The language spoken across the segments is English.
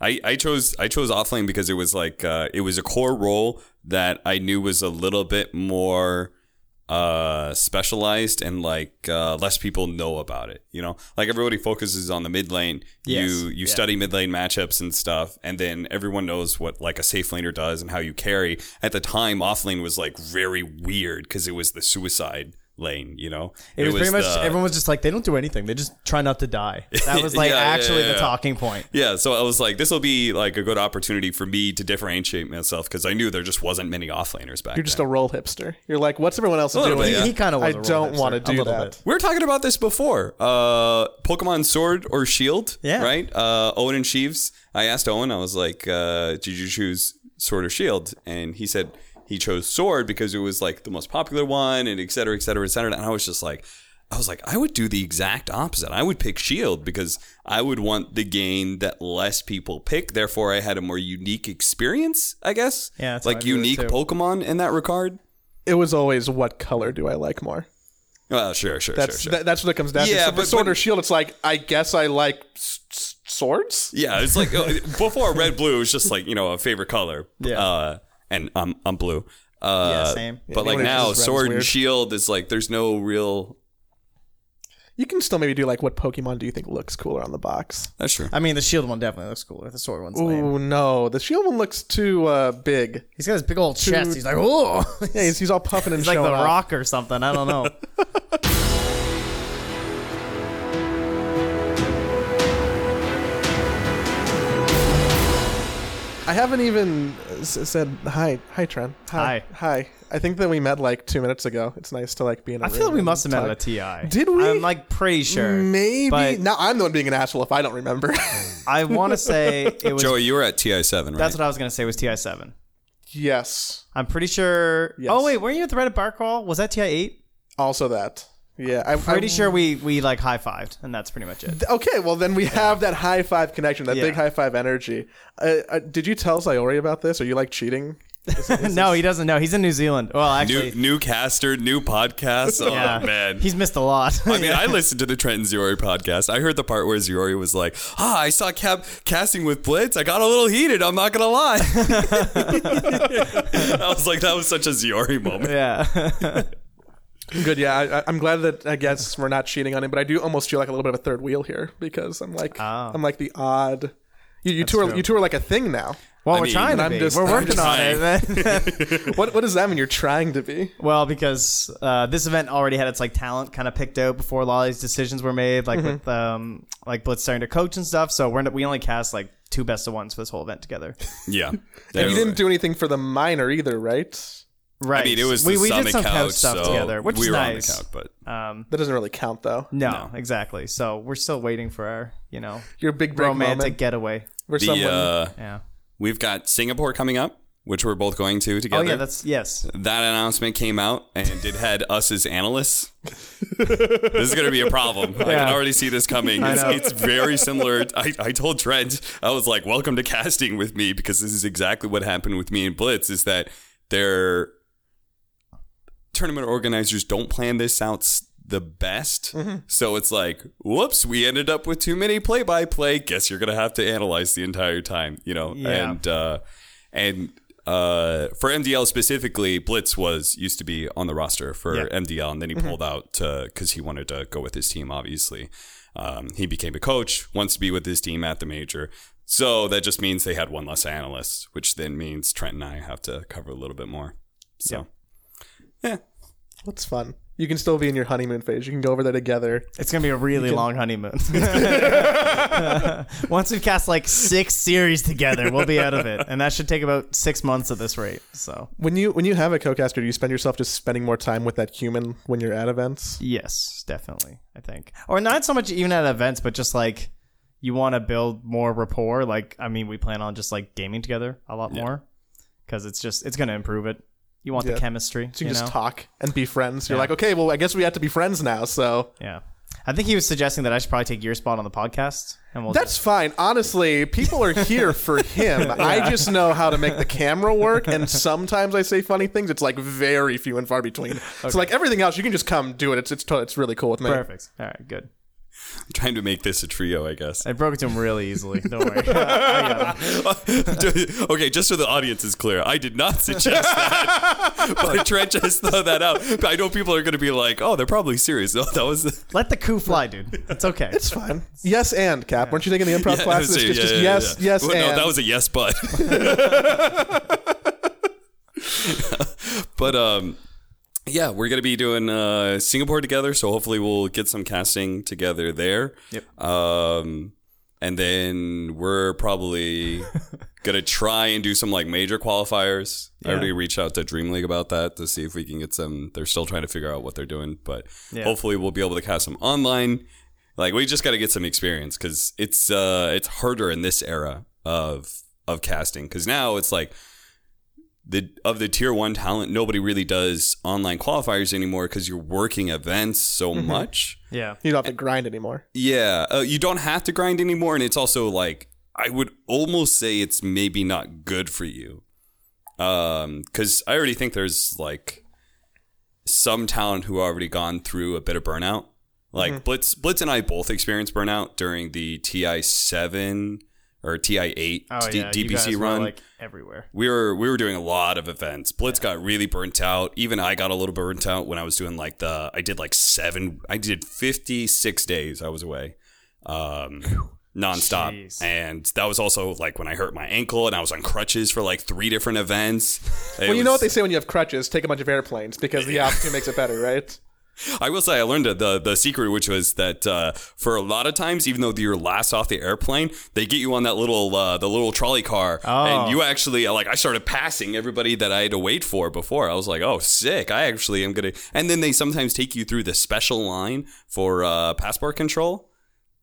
I, I chose I chose offlane because it was like uh, it was a core role that I knew was a little bit more uh specialized and like uh less people know about it you know like everybody focuses on the mid lane Yes. you you Yeah. study mid lane matchups and stuff and then everyone knows what like a safe laner does and how you carry at the time offlane was like very weird because it was the suicide lane you know It, was, pretty much the- everyone was just like they don't do anything. They just try not to die. That was like Yeah, yeah, actually yeah, the talking point. Yeah, so I was like, this will be like a good opportunity for me to differentiate myself because I knew there just wasn't many offlaners back You're just then. a role hipster. You're like, what's everyone else doing? bit, yeah. He kind of I was. a role don't wanna do little that. bit. we were talking about this before. Uh, Pokemon Sword or Shield. Yeah. Right. Uh, Owen and Sheaves. I asked Owen. I was like, uh, "Did you choose Sword or Shield?" And he said he chose Sword because it was like the most popular one, and et cetera, et cetera, et cetera. And I was just like. I was like, I would do the exact opposite. I would pick Shield because I would want the game that less people pick. Therefore, I had a more unique experience, I guess. Yeah, that's like I view it, unique. Pokemon in that regard. It was always what color do I like more? Well, sure, sure, That's sure, sure. that, that's what it comes down Yeah, to. So but- sword but- or shield, it's like I guess I like s- s- swords. Yeah, it's like uh, before red blue was just like you know a favorite color. Yeah. uh, and I'm I'm blue. Uh, Yeah, same. But like anyone who now, chooses red is sword and shield is like there's no real. You can still maybe do like what Pokemon do you think looks cooler on the box? That's true. I mean, the shield one definitely looks cooler. The sword one's lame. Ooh no, the shield one looks too uh, big. He's got his big old chest. He's like, oh, Yeah, he's, he's all puffing and he's like showing the off. Rock or something. I don't know. I haven't even uh, s- said hi, hi Trent. Hi, hi. I think that we met like two minutes ago. It's nice to like be in. a I feel room like we and must have met talk. at a TI. Did we? I'm like pretty sure. Maybe. But- now I'm the one being an asshole if I don't remember. I want to say it was. Joey, you were at TI seven, right? That's what I was gonna say was TI seven. yes. I'm pretty sure. Oh, yes. Oh wait, weren't you at the Reddit bar crawl? Was that TI eight? Also that. Yeah. I'm Pretty I- sure we we like high fived, and that's pretty much it. Okay, well then we have that high five connection, that Yeah. big high five energy. Uh, uh, did you tell Zyori about this? Are you like cheating? no, he doesn't know. He's in New Zealand. Well, new actually, new caster, new podcast. Oh yeah, man. he's missed a lot. I mean, I listened to the Trent and Zyori podcast. I heard the part where Zyori was like, "Ah, I saw Cap casting with Blitz. I got a little heated. I'm not gonna lie." I was like, that was such a Zyori moment. yeah. Good, yeah. I, I- I'm glad that I guess we're not cheating on him, but I do almost feel like a little bit of a third wheel here because I'm like Oh. I'm like the odd. You, you two are true. you two are like a thing now. Well, I we're mean, trying to I'm be. just- we're working on it. What what does that mean? You're trying to be? well, because uh, this event already had its like talent kind of picked out before a lot of these decisions were made, like with um like Blitz starting to coach and stuff. So we're we only cast like two best of ones for this whole event together. Yeah. And you didn't do anything for the minor either, right? Right. I mean, it was we the we did some couch couch stuff so together, which we is were nice. on the couch, but Um, That doesn't really count though. no, exactly. So we're still waiting for our you know Your big romantic moment getaway. for the someone. uh, Yeah. we've got Singapore coming up, which we're both going to together. Oh yeah, that's yes. that announcement came out and it had us as analysts. this is going to be a problem. I can already see this coming. I It's, know. it's very similar. I, I told Trent, I was like, welcome to casting with me because this is exactly what happened with me and Blitz is that their tournament organizers don't plan this out the best. Mm-hmm. So it's like, whoops, we ended up with too many play by play. Guess you're going to have to analyze the entire time, you know? Yeah. And, uh, and, uh, for MDL specifically, Blitz was used to be on the roster for Yeah. MDL, and then he pulled out because he wanted to go with his team. Obviously, um, he became a coach, wants to be with his team at the major. So that just means they had one less analyst, which then means Trent and I have to cover a little bit more. So, yeah, That's fun. You can still be in your honeymoon phase. You can go over there together. It's gonna be a really long honeymoon. Once we've cast like six series together, we'll be out of it, and that should take about six months at this rate. So When you when you have a co-caster, do you spend yourself just spending more time with that human when you're at events? yes, definitely, I think, or not so much even at events, but just like you want to build more rapport. Like, I mean, we plan on just like gaming together a lot more because it's just it's gonna improve it. You want Yeah. the chemistry, So you you can know? just talk and be friends. You're Yeah. like, okay, well, I guess we have to be friends now. So Yeah, I think he was suggesting that I should probably take your spot on the podcast, and we'll that's fine. Honestly, people are here for him. I just know how to make the camera work, and sometimes I say funny things. It's like very few and far between. So like everything else, you can just come do it. It's it's to- it's really cool with me. perfect. All right, good. I'm trying to make this a trio, I guess. I broke it to him really easily. Don't worry. I got him. okay, just so the audience is clear, I did not suggest that, but Trent just throw that out. But I know people are going to be like, "Oh, they're probably serious." No, that was Let the coup fly, dude. It's okay. It's fine. Yes, and Cap. Weren't you taking the improv Yeah, classes? yeah, It's just, yeah, yes, yeah. yes, Well, and. No, that was a yes, but. but um, yeah, we're gonna be doing uh Singapore together, so hopefully we'll get some casting together there. Yep. Um, and then we're probably gonna try and do some like major qualifiers. I already reached out to DreamLeague about that to see if we can get some. They're still trying to figure out what they're doing, but Yeah. hopefully we'll be able to cast them online. Like we just got to get some experience because it's uh it's harder in this era of of casting because now it's like the of the tier one talent nobody really does online qualifiers anymore because you're working events so much. yeah. you don't have to grind anymore. Yeah, uh, you don't have to grind anymore, and it's also like I would almost say it's maybe not good for you, um, because I already think there's like some talent who already gone through a bit of burnout. Like Blitz, Blitz and I both experienced burnout during the TI seven or TI eight Oh D- yeah. you guys DPC were, run like everywhere. we were we were doing a lot of events. Blitz got really burnt out. Even I got a little burnt out when I was doing like the I did like seven I did 56 days I was away. Um nonstop. Jeez. And that was also like when I hurt my ankle and I was on crutches for like three different events. It Well, you know what they say when you have crutches? Take a bunch of airplanes because the altitude makes it better, right? I will say I learned the the secret, which was that uh, for a lot of times, even though you're last off the airplane, they get you on that little uh, the little trolley car, Oh. and you actually like I started passing everybody that I had to wait for before. I was like, oh, sick! I actually am gonna. And then they sometimes take you through the special line for uh, passport control.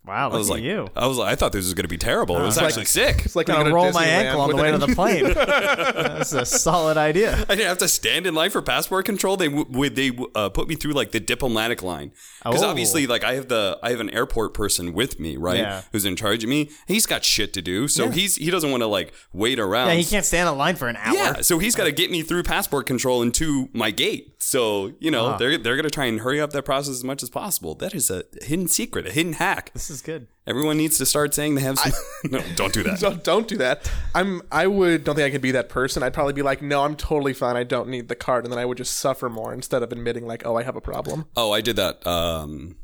Wow. I Look was at like, you. I was like, I thought this was gonna be terrible. It was like- actually sick. It's like I'm gonna roll to my ankle on the way to the plane. That's a solid idea. I didn't have to stand in line for passport control. They w- would they uh, put me through like the diplomatic line because Oh. obviously like I have the I have an airport person with me right Yeah. who's in charge of me. He's got shit to do, so he's he doesn't want to like wait around. Yeah, he can't stand in line for an hour. Yeah, so he's got to get me through passport control and to my gate. So you know they're they're gonna try and hurry up that process as much as possible. That is a hidden secret, a hidden hack. This is good. Everyone needs to start saying they have some. no, don't do that. Don't, don't do that. I'm. I would. Don't think I could be that person. I'd probably be like, no, I'm totally fine. I don't need the card, and then I would just suffer more instead of admitting like, oh, I have a problem. Oh, I did that. Um,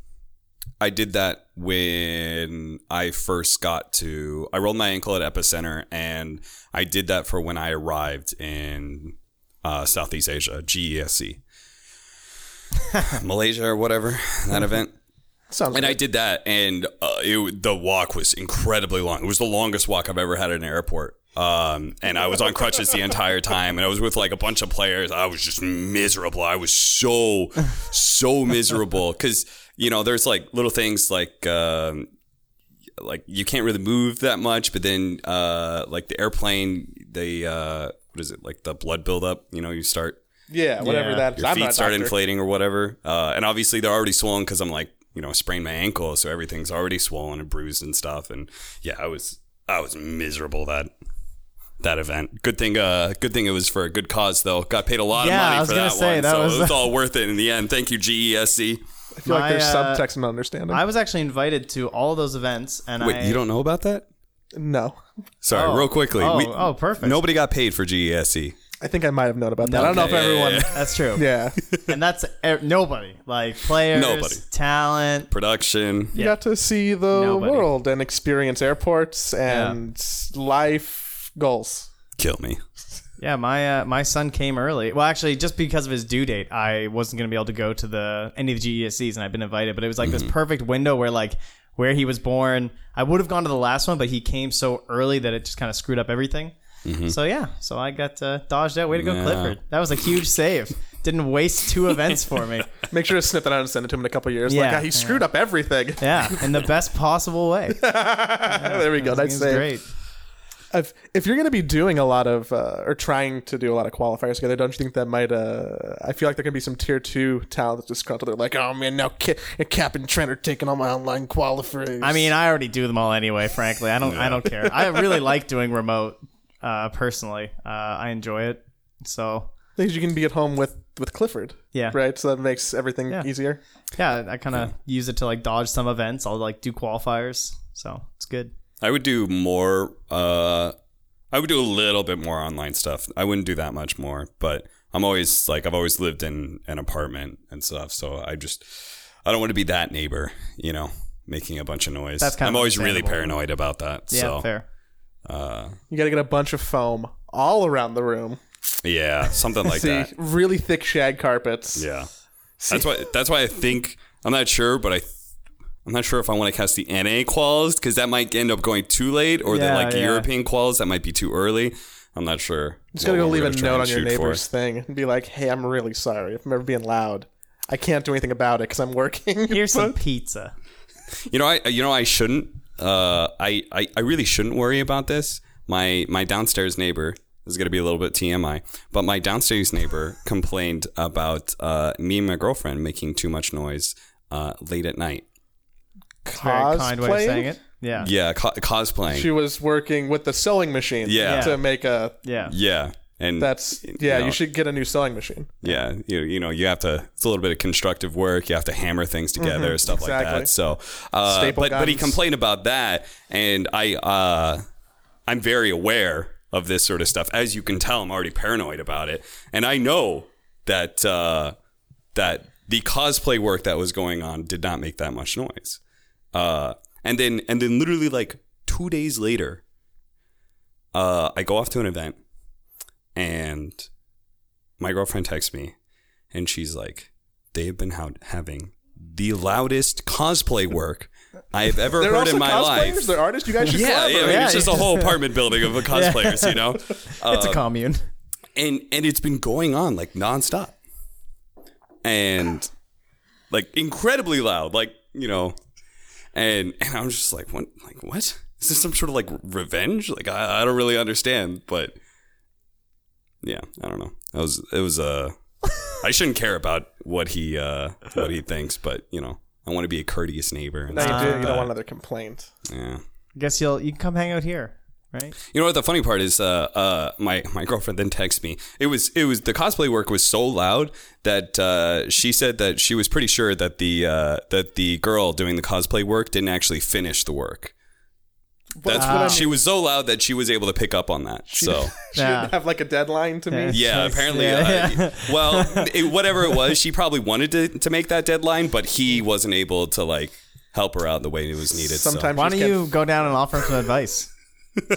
I did that when I first got to. I rolled my ankle at Epicenter, and I did that for when I arrived in uh, Southeast Asia, GESC, Malaysia or whatever that event. Sounds. And I did that, and uh, it, the walk was incredibly long. It was the longest walk I've ever had at an airport. Um, and I was on crutches the entire time, and I was with like a bunch of players. I was just miserable. I was so, so miserable because you know there's like little things like um, like you can't really move that much, but then uh, like the airplane, they uh, what is it like the blood buildup? You know, you start yeah, whatever Yeah. that. your I'm feet not start doctor. inflating or whatever. Uh, and obviously they're already swollen because I'm like, you know, I sprained my ankle, so everything's already swollen and bruised and stuff. And yeah, I was I was miserable that that event. Good thing, uh, good thing it was for a good cause though. Got paid a lot Yeah, of I money was for that say, one, that so was- it was all worth it in the end. Thank you, E GESC. I feel like there's uh, subtext and understanding. I was actually invited to all of those events, and Wait, I you don't know about that? no, Sorry, Oh. real quickly. Oh, we, oh, perfect. Nobody got paid for E GESC. I think I might have known about that. I don't know if Okay, yeah, everyone. yeah, That's true. Yeah, and that's er, nobody like players, Nobody. talent. Production. you got to see the Nobody. world and experience airports and life goals. Kill me. Yeah, my uh, my son came early. Well, actually, just because of his due date, I wasn't going to be able to go to the any of the GESCs, and I've been invited. But it was like Mm-hmm. this perfect window where like where he was born. I would have gone to the last one, but he came so early that it just kind of screwed up everything. So yeah, so I got uh, dodged out. Way to go, Mm-hmm. Yeah. Clifford! That was a huge save. Didn't waste two events for me. Make sure to snip that out and send it to him in a couple years. Yeah, like, ah, he screwed up everything. Yeah, in the best possible way. there we go. That's was great. If, if you're going to be doing a lot of uh, or trying to do a lot of qualifiers together, don't you think that might? Uh, I feel like there can be some tier two talent that's disgruntled. They're like, oh man, now Ca- Cap and Trent are taking all my online qualifiers. I mean, I already do them all anyway. Frankly, I don't. I don't care. I really like doing remote. Uh, personally, uh, I enjoy it. So things you can be at home with with Clifford. Yeah. Right. So that makes everything Yeah. easier. Yeah, I kind of use it to like dodge some events. I'll like do qualifiers, so it's good. I would do more. Uh, I would do a little bit more online stuff. I wouldn't do that much more, but I'm always like I've always lived in an apartment and stuff, so I just I don't want to be that neighbor, you know, making a bunch of noise. That's kind I'm of always really paranoid about that. Yeah, so fair. Uh, You got to get a bunch of foam all around the room. yeah, something like See, that. really thick shag carpets. Yeah, that's why. That's why I think I'm not sure, but I. I'm not sure if I want to cast the NA quals because that might end up going too late, or the like yeah. European quals that might be too early. I'm not sure. Just gotta go leave a note on your shoot for. neighbor's thing and be like, "Hey, I'm really sorry if I'm ever being loud. I can't do anything about it because I'm working." Here's some pizza. You know, I you know I shouldn't. Uh, I, I I really shouldn't worry about this. My my downstairs neighbor this is gonna be a little bit TMI, but my downstairs neighbor complained about uh, me and my girlfriend making too much noise uh, late at night. Very kind way of Cosplaying? saying it. Yeah. Yeah, co- cosplaying. She was working with the sewing machine. Yeah. To make a. Yeah. yeah, and That's you yeah. know, You should get a new sewing machine. Yeah, you you know you have to. It's a little bit of constructive work. You have to hammer things together, stuff like that. So, uh, but but he complained about that, and I uh, I'm very aware of this sort of stuff. As you can tell, I'm already paranoid about it, and I know that uh, that the cosplay work that was going on did not make that much noise. Uh, and then and then literally like two days later, uh, I go off to an event, and my girlfriend texts me and she's like, they've been ha- having the loudest cosplay work I have ever heard also in my life. They're artists. You guys should Yeah, yeah, I mean, Yeah, it's just a whole apartment building of cosplayers, you know. Uh, It's a commune. and and it's been going on like nonstop, and like incredibly loud, like you know, and and I'm just like, what, like what? Is this some sort of like revenge? Like I, I don't really understand, but yeah, I don't know. It was it was uh, I shouldn't care about what he uh what he thinks, but you know, I want to be a courteous neighbor. And No, stuff you do. like You don't that. want another complaint. Yeah. I guess you'll you can come hang out here, right? You know what the funny part is? Uh, uh, my my girlfriend then texted me. It was it was the cosplay work was so loud that uh, she said that she was pretty sure that the uh, that the girl doing the cosplay work didn't actually finish the work. That's what I she was so loud that she was able to pick up on that. So She Yeah. didn't have like a deadline to meet. yeah, That's- apparently, yeah, uh, well, it, whatever it was, she probably wanted to to make that deadline, but he wasn't able to like help her out the way it was needed. so. Sometimes Why don't you go down and offer him some advice?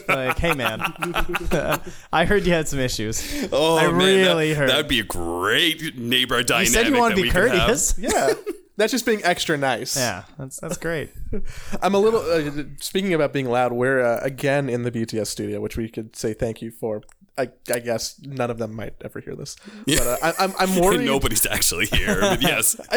like, hey man, I heard you had some issues. Oh I man, really that, heard. that would be a great neighbor You dynamic. said you wanted that to be we could have. courteous. Yeah. That's just being extra nice. Yeah, that's that's great. I'm a little. Uh, speaking about being loud, we're uh, again in the BTS studio, which we could say thank you for. I, I guess none of them might ever hear this, but uh, I, I'm I'm worried. Nobody's actually here. But yes. I,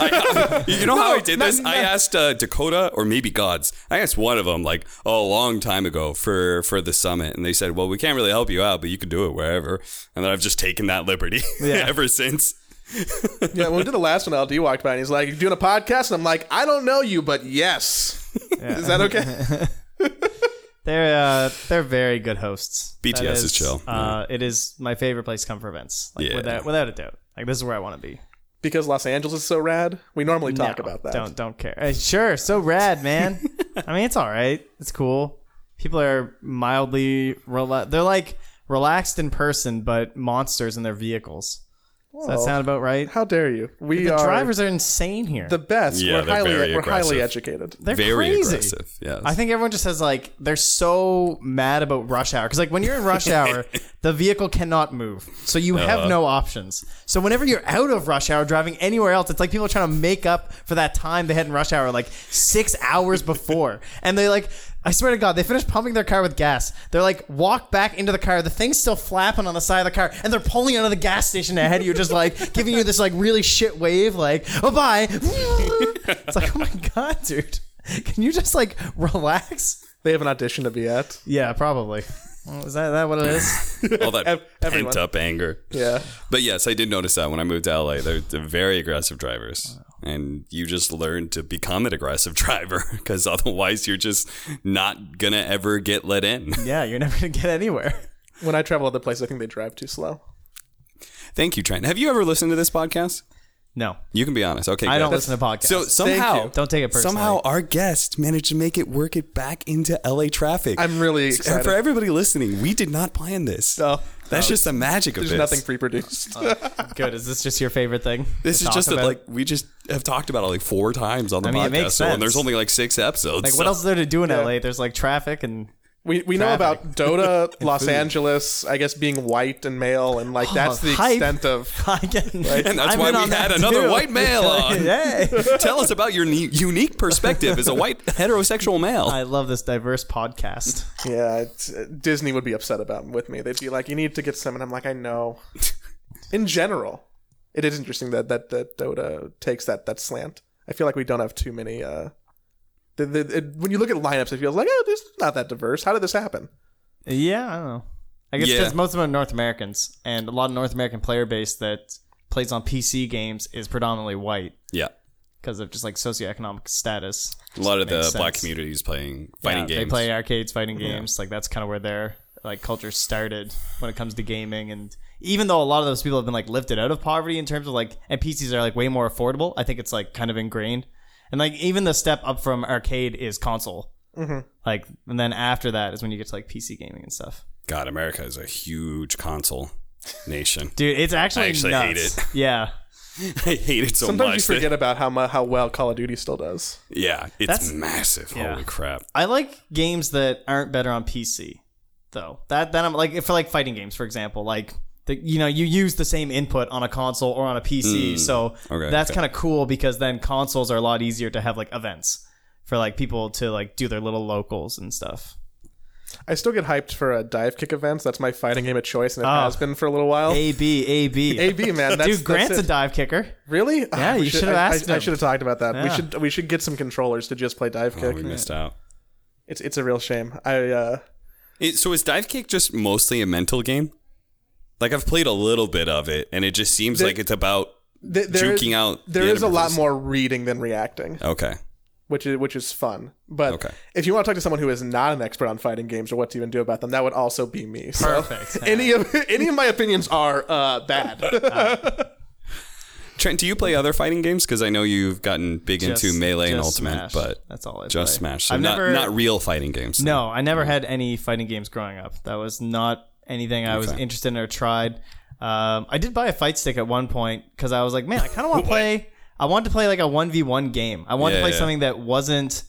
I, you know how I did No, this? no, I asked uh, Dakota or maybe GoDz. I asked one of them like a long time ago for for the summit, and they said, "Well, we can't really help you out, but you can do it wherever." And then I've just taken that liberty Yeah. ever since. yeah, when we did the last one, LD walked by and he's like, You're doing a podcast?" And I'm like, "I don't know you, but yes." Is that okay? They're uh, they're very good hosts. BTS is chill. Uh, it is my favorite place to come for events. Like Yeah. without without a doubt. Like this is where I want to be. because Los Angeles is so rad. We normally talk No, about that. Don't don't care. Uh, sure, so rad, man. I mean, it's all right. It's cool. People are mildly rela- they're like relaxed in person, but monsters in their vehicles. Does that Well, sound about right? How dare you? We The are drivers are insane here. the best. Yeah, we're they're highly very we're highly aggressive. educated. they're Very crazy. aggressive. Yes. I think everyone just has like they're so mad about rush hour because like when you're in rush hour, the vehicle cannot move, so you Uh-huh. have no options. So whenever you're out of rush hour driving anywhere else, it's like people are trying to make up for that time they had in rush hour like six hours before, and they like. I swear to God, they finish pumping their car with gas. They're like, walk back into the car. The thing's still flapping on the side of the car, and they're pulling out of the gas station ahead of you, just like giving you this like really shit wave, like, oh bye. it's like, oh my God, dude. Can you just like relax? They haven't auditioned to be yet. Yeah, probably. Well, is that, that what it is? all that Ev- pent up anger. Yeah. But yes, I did notice that when I moved to LA. They're, they're very aggressive drivers. And you just learn to become an aggressive driver because otherwise you're just not going to ever get let in. yeah, you're never gonna get anywhere. When I travel other places, I think they drive too slow. Thank you, Trent. Have you ever listened to this podcast? No, You can be honest. Okay, I good. don't listen to podcasts. So somehow, you. Don't take it personally. Somehow, our guest managed to make it work it back into LA traffic. I'm really And uh, excited. for everybody listening, we did not plan this. No, That's just the magic of there's this. nothing pre-produced. Uh, good. Is this just your favorite thing? This is just that, like we just have talked about it like four times on the I mean, podcast. it makes so and there's only like six episodes. like so- what else is there to do in LA? There's like traffic and We we know about Dota, Los food. Angeles, I guess being white and male, and like that's the hype. extent of. I get, And that's I'm why we had that another too. white male on. hey, Tell us about your ne- unique perspective as a white heterosexual male. I love this diverse podcast. Yeah, it's, uh, Disney would be upset about with me. They'd be like, "You need to get some," and I'm like, "I know." In general, it is interesting that that that Dota takes that that slant. I feel like we don't have too many. uh the, the, it, when you look at lineups, it feels like, oh, this is not that diverse. How did this happen? Yeah, I don't know. I guess Yeah. because most of them are North Americans, and a lot of North American player base that plays on PC games is predominantly white yeah. because of just like socioeconomic status. A lot of the Makes black sense. community playing fighting Yeah, games. They play arcades, fighting games. Like that's kind of where their like culture started when it comes to gaming. And even though a lot of those people have been like lifted out of poverty in terms of like, and PCs are like way more affordable. I think it's like kind of ingrained. And like even the step up from arcade is console. Mm-hmm. Like, and then after that is when you get to like PC gaming and stuff. God, America is a huge console nation. Dude, it's actually I actually hate it. Yeah. I hate it so Sometimes much. Sometimes you that- forget about how mu- how well Call of Duty still does. yeah, it's That's- massive. yeah. Holy crap. I like games that aren't better on PC, though. That then I'm like for like fighting games, for example, like the, you know you use the same input on a console or on a PC, so Hmm. Okay, that's okay. kind of cool because then consoles are a lot easier to have like events for like people to like do their little locals and stuff. I still get hyped for uh, dive kick events. That's my fighting game of choice, and it Oh. has been for a little while. A B A B AB man, that's, Dude, Grant's that's a dive kicker. Really? Yeah, Ah, we you should- should've I- asked I, I should have talked about that. We should we should get some controllers to just play dive Oh, kick. we missed out. It's it's a real shame. I uh, It, so is dive kick just mostly a mental game? Like I've played a little bit of it, and it just seems The- like it's about th- there is- juking out. There the is a lot more reading than reacting, Okay. which is which is fun. But Okay. if you want to talk to someone who is not an expert on fighting games or what to even do about them, that would also be me. So Perfect. any of any of my opinions are uh, bad. Trent, do you play other fighting games? Because I know you've gotten big into melee and ultimate, Smash. but that's all I just play. Smash. So I've not never not real fighting games. No, I never had any fighting games growing up. That was not anything I was Okay. interested in or tried. Um, I did buy a fight stick at one point because I was like, man, I kind of want to play. I wanted to play like a one v one game. I wanted Yeah, to play yeah. something that wasn't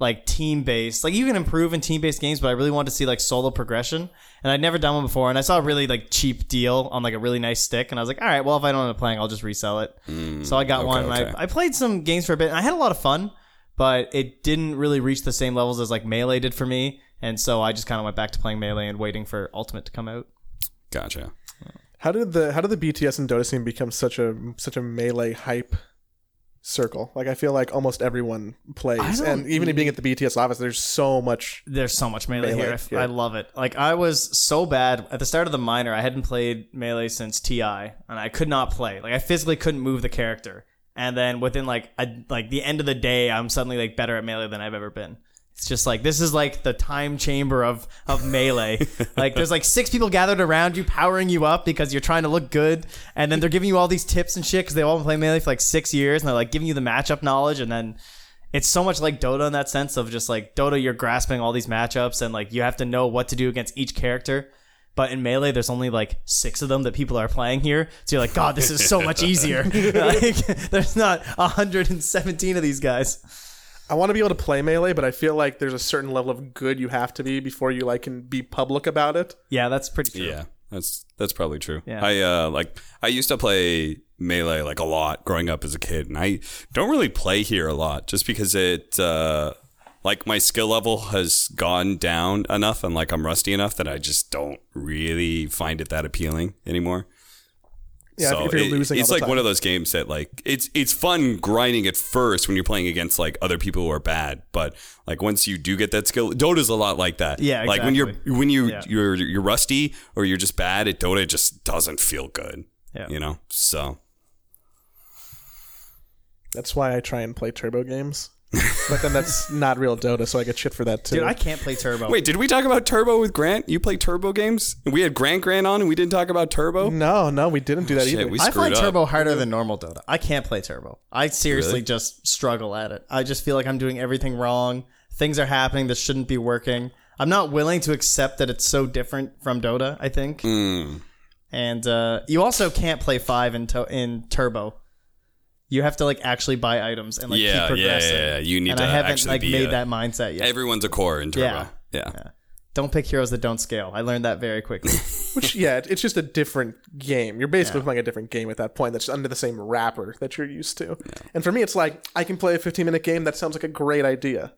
like team based. Like you can improve in team based games, but I really wanted to see like solo progression. And I'd never done one before, and I saw a really like cheap deal on like a really nice stick, and I was like, all right, well if I don't end up playing, I'll just resell it. so I got okay, one, and okay. I, I played some games for a bit, and I had a lot of fun but it didn't really reach the same levels as like melee did for me and so i just kind of went back to playing melee and waiting for ultimate to come out Gotcha. how did the how did the BTS and Dota scene become such a such a melee hype circle? Like I feel like almost everyone plays, and even being at the BTS office, there's so much. there's so much melee, Melee, here. yeah. i love it like i was so bad at the start of the minor i hadn't played melee since ti and i could not play like i physically couldn't move the character and then within like a, like the end of the day i'm suddenly like better at melee than i've ever been it's just like this is like the time chamber of of melee. like there's like six people gathered around you, powering you up because you're trying to look good, and then they're giving you all these tips and shit because they all been playing melee for like six years, and they're like giving you the matchup knowledge, and then it's so much like Dota in that sense of just like Dota, you're grasping all these matchups and like you have to know what to do against each character. But in melee, there's only like six of them that people are playing here, so you're like, God, this is so much easier. like, there's not 117 of these guys. I want to be able to play melee, but I feel like there's a certain level of good you have to be before you like can be public about it. Yeah, that's pretty true. Yeah, that's that's probably true. Yeah. I uh like I used to play melee like a lot growing up as a kid, and I don't really play here a lot just because it uh like my skill level has gone down enough and like I'm rusty enough that I just don't really find it that appealing anymore. Yeah, if- if you're losing it's like time. one of those games that like it's it's fun grinding at first when you're playing against like other people who are bad, but like once you do get that skill, Dota's a lot like that. Yeah, like when you're when you Yeah. you're you're rusty or you're just bad at Dota, it just doesn't feel good. Yeah. You know, so That's why I try and play turbo games but then that's not real Dota, so I get shit for that too. Dude, I can't play Turbo. Wait, did we talk about Turbo with Grant? You play Turbo games? We had Grant Grant on and we didn't talk about Turbo? no, no, we didn't do that Shit, either. we I screwed find up. Turbo harder than normal Dota. I can't play Turbo. I seriously Really? just struggle at it. I just feel like I'm doing everything wrong. Things are happening that shouldn't be working. I'm not willing to accept that it's so different from Dota. I think, Hmm. and uh, you also can't play five in to- in Turbo. You have to like actually buy items and like Yeah, keep progressing. yeah, yeah. yeah. You need and to I haven't actually like be made a- that mindset yet. Everyone's a core in Turbo. Yeah. Yeah. don't pick heroes that don't scale. I learned that very quickly. Which, yeah, it's just a different game. You're basically playing a different game at that point that's under the same wrapper that you're used to. And for me, it's like, I can play a 15 minute game. That sounds like a great idea.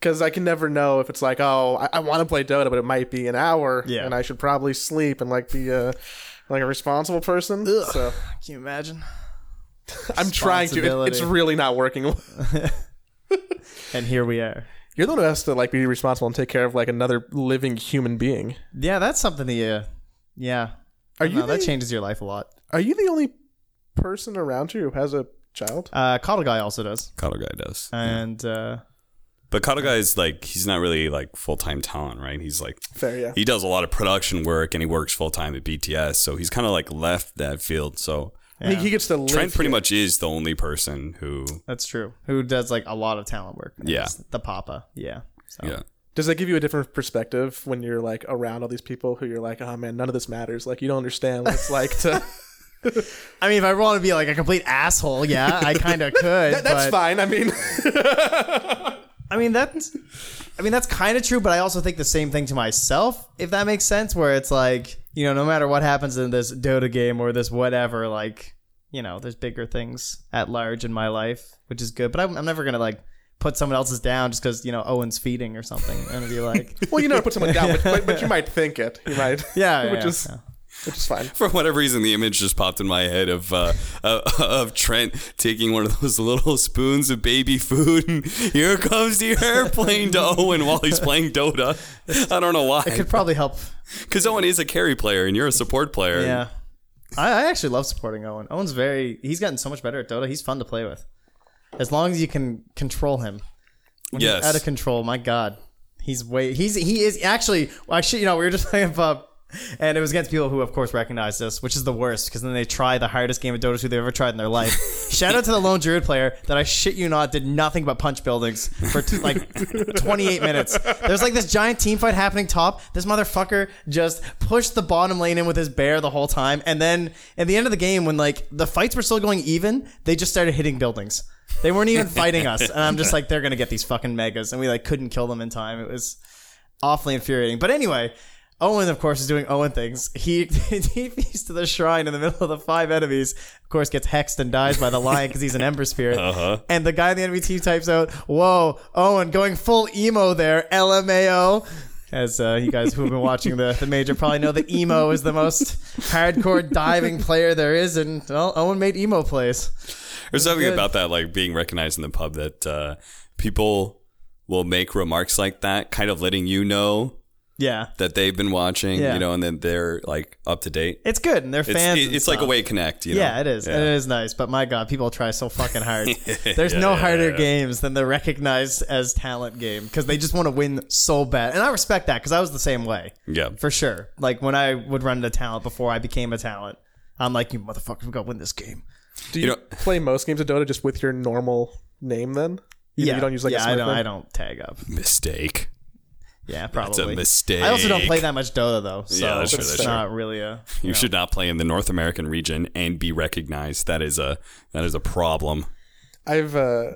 Because I can never know if it's like, oh, I, I want to play Dota, but it might be an hour, Yeah. and I should probably sleep and like be a like a responsible person. So Can you imagine? I'm trying to. It- it's really not working. And here we are. You're the one who has to like be responsible and take care of like another living human being. Yeah, that's something that you. Yeah. Are I don't you know, that changes your life a lot. Are you the only person around you who has a child? Uh, KotLGuy also does, KotLGuy does. and uh, But KotLGuy is like, he's not really like full time talent, right? He's like, Fair, yeah. he does a lot of production work and he works full time at BTS. So he's kind of like left that field. So He, he gets to live. Trent pretty here. much is the only person who, that's true. Who does like a lot of talent work? Yeah. That's the Papa. Yeah. So. yeah. Does that give you a different perspective when you're like around all these people who you're like, oh man, none of this matters. Like you don't understand what it's like to. I mean, if I want to be like a complete asshole, yeah, I kind of could. That- that's but, fine. I mean, I mean that's. I mean that's kind of true, but I also think the same thing to myself, if that makes sense. Where it's like, you know, no matter what happens in this Dota game or this whatever, like, you know, there's bigger things at large in my life, which is good. But I'm, I'm never gonna like put someone else's down just because you know Owen's feeding or something, and be like, well, you never put someone down, but, but, but you might think it. You might. yeah, which yeah, is yeah. Which is fine. For whatever reason, the image just popped in my head of uh, uh, of Trent taking one of those little spoons of baby food, and here comes the airplane to Owen while he's playing Dota. I don't know why, It could probably help. because Owen is a carry player and you're a support player. Yeah. I, I actually love supporting Owen. Owen's very he's gotten so much better at Dota. He's fun to play with. As long as you can control him. When he's Yes. out of control, my god. He's way he's he is actually well, actually, you know, we were just playing about and it was against people who of course recognized this, which is the worst, because then they try the hardest game of Dota 2 they've ever tried in their life. Shout out to the lone druid player that I shit you not did nothing but punch buildings for two, like 28 minutes. There's like this giant team fight happening top. This motherfucker just pushed the bottom lane in with his bear the whole time, and then at the end of the game, when like the fights were still going even, they just started hitting buildings. They weren't even fighting us, and I'm just like, they're gonna get these fucking megas, and we like couldn't kill them in time. It was awfully infuriating. But anyway, Owen, of course, is doing Owen things. He he feeds to the shrine in the middle of the five enemies. Of course, gets hexed and dies by the lion because he's an Ember Spirit. Uh-huh. And the guy in the enemy team types out, "Whoa, Owen, going full emo there, LMAO." As uh, you guys who've been watching the, the major probably know that emo is the most hardcore diving player there is, and well, Owen made emo plays. There's something good. about that, like being recognized in the pub, that uh, people will make remarks like that, kind of letting you know Yeah, that they've been watching, Yeah. you know, and then they're like up to date. it's good, and they're It's, fans. it- and it's like a way to connect, you know? Yeah, it is. Yeah. It is nice. But my God, people try so fucking hard. There's Yeah, no yeah, harder yeah. games than the recognized as talent game because they just want to win so bad. And I respect that because I was the same way Yeah. for sure. Like when I would run into talent before I became a talent, I'm like, you motherfuckers, we gotta win this game. Do you, You know- play most games of Dota just with your normal name then? You, yeah, you don't use like yeah. a I Smurf don't. name? I don't tag up. Mistake. Yeah, probably. It's a mistake. I also don't play that much Dota though, so Yeah, that's true, it's that's true. not really a. You should not play in the North American region and be recognized. That is a that is a problem. I've uh,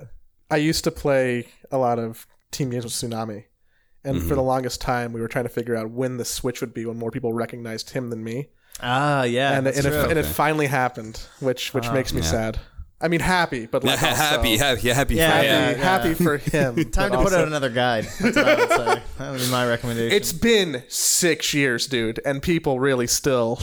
I used to play a lot of team games with Tsunami, and Mm-hmm. for the longest time we were trying to figure out when the switch would be when more people recognized him than me, Ah, yeah, and, that's and, it, true. and it finally happened, which which makes me sad. I mean, happy, but like also- happy, happy, happy, Yeah, happy, yeah. happy for him. Time but to put out another guide. That's what I would say. That would be my recommendation. It's been six years, dude, and people really still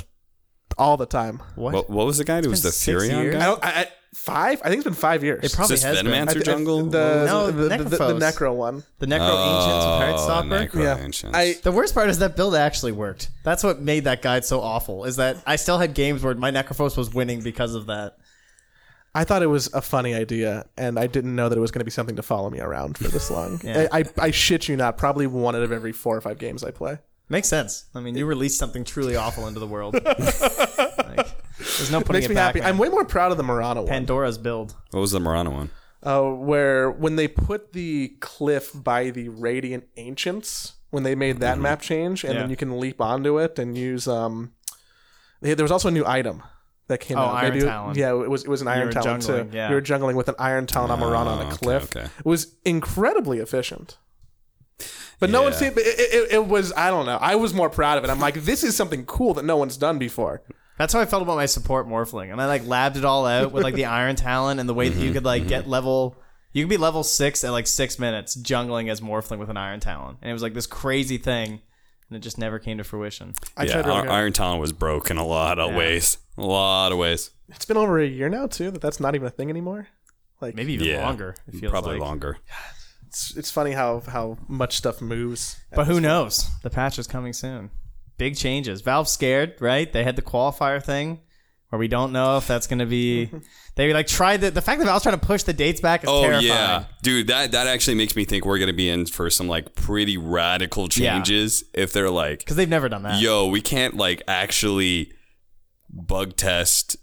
all the time. what? What, what was the guy? It was the six Furion years? I guy. don't. I, I, five? I think it's been five years. It probably Is this has been. Venomancer I jungle? The, No, the, the, the, the Necro one. The Necro Ancients with Heartstopper. Oh, Necro Yeah. Ancients. I The worst part is that build actually worked. That's what made that guide so awful. Is that I still had games where my Necrophos was winning because of that. I thought it was a funny idea, and I didn't know that it was going to be something to follow me around for this long. Yeah. I, I, I shit you not, probably one out of every four or five games I play. Makes sense. I mean, you released something truly awful into the world. like, there's no putting Makes it me back. happy. man. I'm way more proud of the Mirana one. Pandora's build. What was the Mirana one? uh, where when they put the cliff by the Radiant Ancients, when they made that map change, and Yeah. then you can leap onto it and use. um There was also a new item that came Oh, out. Iron Maybe- Talon. Yeah, it was it was an Iron Talon too. yeah. You were jungling with an Iron Talon on Mirana on Oh, a okay, cliff. okay. It was incredibly efficient. But no one seemed. It, it, it was. I don't know. I was more proud of it. I'm like, this is something cool that no one's done before. That's how I felt about my support Morphling, and I like labbed it all out with like the Iron Talon and the way that you mm-hmm, could like mm-hmm. get level. You could be level six at like six minutes jungling as Morphling with an Iron Talon, and it was like this crazy thing, and it just never came to fruition. I yeah, tried really Iron, hard. Iron Talon was broken a lot of Yeah. ways. A lot of ways. It's been over a year now too that that's not even a thing anymore. Like Maybe even Yeah. longer. It feels Probably like. longer. it's, it's funny how how much stuff moves. But who knows? The patch is coming soon. Big changes. Valve scared, right? They had the qualifier thing where we don't know if that's going to be. They like tried the the fact that Valve's trying to push the dates back is Oh terrifying. yeah, dude. That that actually makes me think we're gonna be in for some like pretty radical Yeah. changes if they're like, because they've never done that. yo, we can't like actually bug test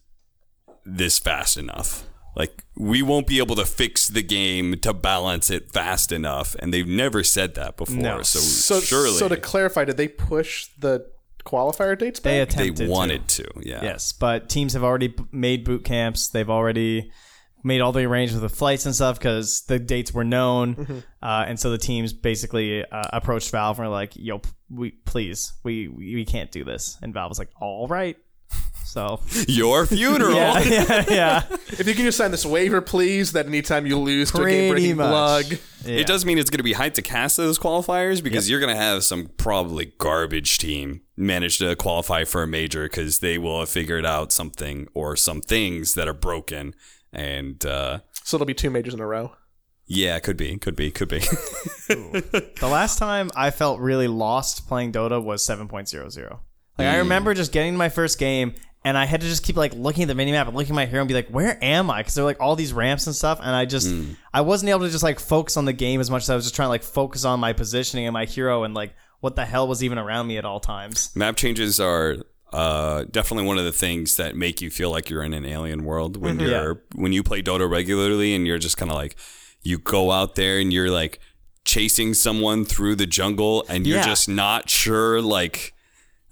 this fast enough. Like we won't be able to fix the game to balance it fast enough, and they've never said that before. No. So, So surely so to clarify, did they push the qualifier dates They back? they attempted. to. wanted to. Yeah. Yes, but teams have already b- made boot camps. They've already made all the arrangements with flights and stuff because the dates were known, Mm-hmm. uh, and so the teams basically uh, approached Valve and were like, "Yo, p- we please, we we we can't do this." And Valve was like, "All right." So Your funeral. yeah, yeah, yeah. if you can just sign this waiver, please, that anytime you lose to a game Pretty breaking much. blug, Yeah. It does mean it's going to be hyped to cast those qualifiers because you're going to have some probably garbage team manage to qualify for a major because they will have figured out something or some things that are broken. And uh, so it'll be two majors in a row. yeah, could be, could be, could be. The last time I felt really lost playing Dota was 7.00. Like I remember just getting to my first game and I had to just keep like looking at the minimap and looking at my hero and be like, where am I? Because there are like all these ramps and stuff, and I just I wasn't able to just like focus on the game as much as I was just trying to like focus on my positioning and my hero and like what the hell was even around me at all times. Map changes are uh, definitely one of the things that make you feel like you're in an alien world when Mm-hmm. you're when you play Dota regularly and you're just kind of like you go out there and you're like chasing someone through the jungle and you're Yeah. just not sure like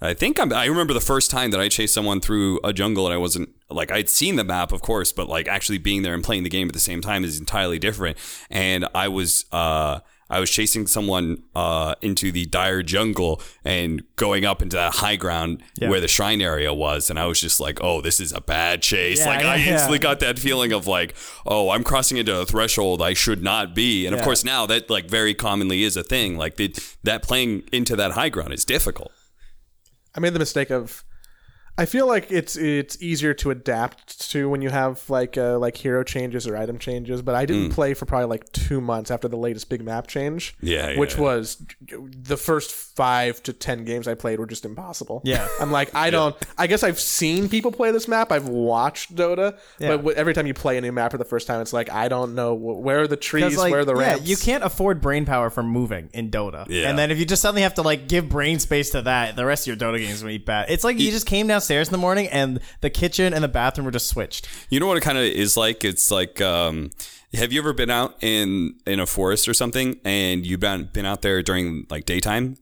I think I'm, I remember the first time that I chased someone through a jungle and I wasn't like I'd seen the map, of course, but like actually being there and playing the game at the same time is entirely different. And I was uh, I was chasing someone uh, into the dire jungle and going up into that high ground where the shrine area was, and I was just like, oh, this is a bad chase. Yeah, like I yeah, yeah. instantly got that feeling of like, oh, I'm crossing into a threshold I should not be. And of course now that like very commonly is a thing. Like the, that playing into that high ground is difficult. I made the mistake of. I feel like it's it's easier to adapt to when you have like uh, like hero changes or item changes, but I didn't play for probably like two months after the latest big map change. Yeah, yeah, which yeah. was the first five to ten games I played were just impossible. Yeah. I'm like I don't. I guess I've seen people play this map. I've watched Dota, Yeah. but every time you play a new map for the first time, it's like I don't know where are the trees, like, where are the yeah, ramps. you can't afford brain power for moving in Dota. Yeah. And then if you just suddenly have to like give brain space to that, the rest of your Dota games will be bad. It's like you just came downstairs in the morning and the kitchen and the bathroom were just switched. You know what it kind of is like? It's like, um, have you ever been out in in a forest or something, and you've been been out there during like daytime,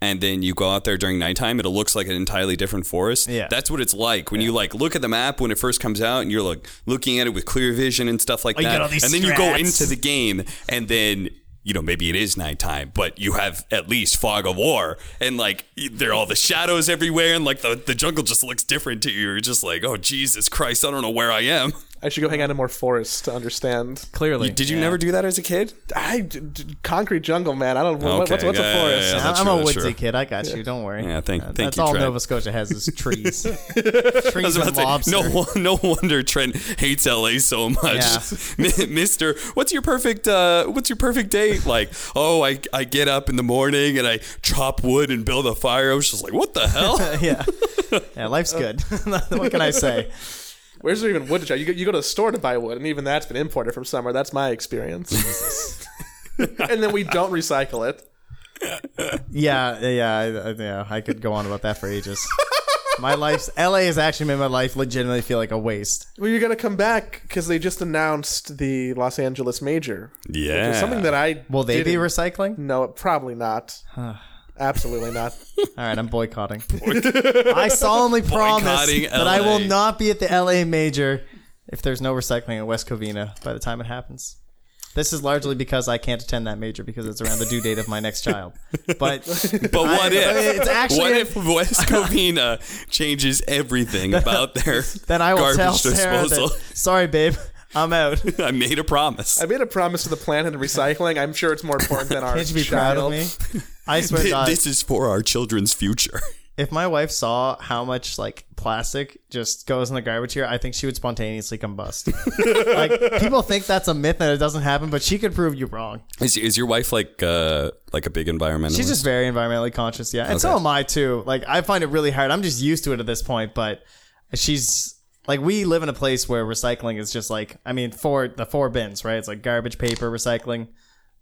and then you go out there during nighttime? It looks like an entirely different forest. Yeah. that's what it's like when you like look at the map when it first comes out, and you're like looking at it with clear vision and stuff like Oh, that, got all these and then you go into the game, and then. You know, maybe it is nighttime, but you have at least fog of war, and like there are all the shadows everywhere, and like the, the jungle just looks different to you. You're just like, oh Jesus Christ, I don't know where I am. I should go hang out in more forests to understand. Clearly. Did you Yeah. never do that as a kid? I d- d- concrete jungle, man. I don't. what- Okay, what's what's yeah, a yeah, forest? yeah. I'm that's I'm true, a that's woodsy true. kid. I got you. Don't worry. Yeah, thank- Uh, thank That's you, all Trent. Nova Scotia has is trees. I trees was about and to say, lobster. no, won- no wonder Trent hates LA so much, Yeah. Mister. What's your perfect? Uh, what's your perfect date? Like, oh, I I get up in the morning and I chop wood and build a fire. I was just like, what the hell? yeah. Yeah, life's good. what can I say? Where's there even wood to chop? You go, you go to the store to buy wood, and even that's been imported from somewhere. That's my experience. and then we don't recycle it. Yeah, yeah, I- I- yeah. I could go on about that for ages. my life's LA has actually made my life legitimately feel like a waste. Well, you're gonna come back because they just announced the Los Angeles Major. Yeah. It's something that I Will they be didn't- recycling? No, probably not. Absolutely not. All right, I'm boycotting. I solemnly promise Boycotting that I will LA. not be at the LA Major if there's no recycling at West Covina by the time it happens. This is largely because I can't attend that major because it's around the due date of my next child. But But what I- if? it's actually what a- if West Covina changes everything about their then I will garbage tell Sarah disposal? that, sorry, babe, I'm out. I made a promise. I made a promise to the planet and recycling. I'm sure it's more important than our Can't you be child. proud of me? I swear to God, this is for our children's future. if my wife saw how much like plastic just goes in the garbage here, I think she would spontaneously combust. like people think that's a myth and it doesn't happen, but she could prove you wrong. Is, is your wife like uh, like a big environmentalist? She's just very environmentally conscious, yeah. And so Okay. am I too. Like I find it really hard. I'm just used to it at this point, but she's like we live in a place where recycling is just like I mean, four the four bins, right? It's like garbage, paper, recycling,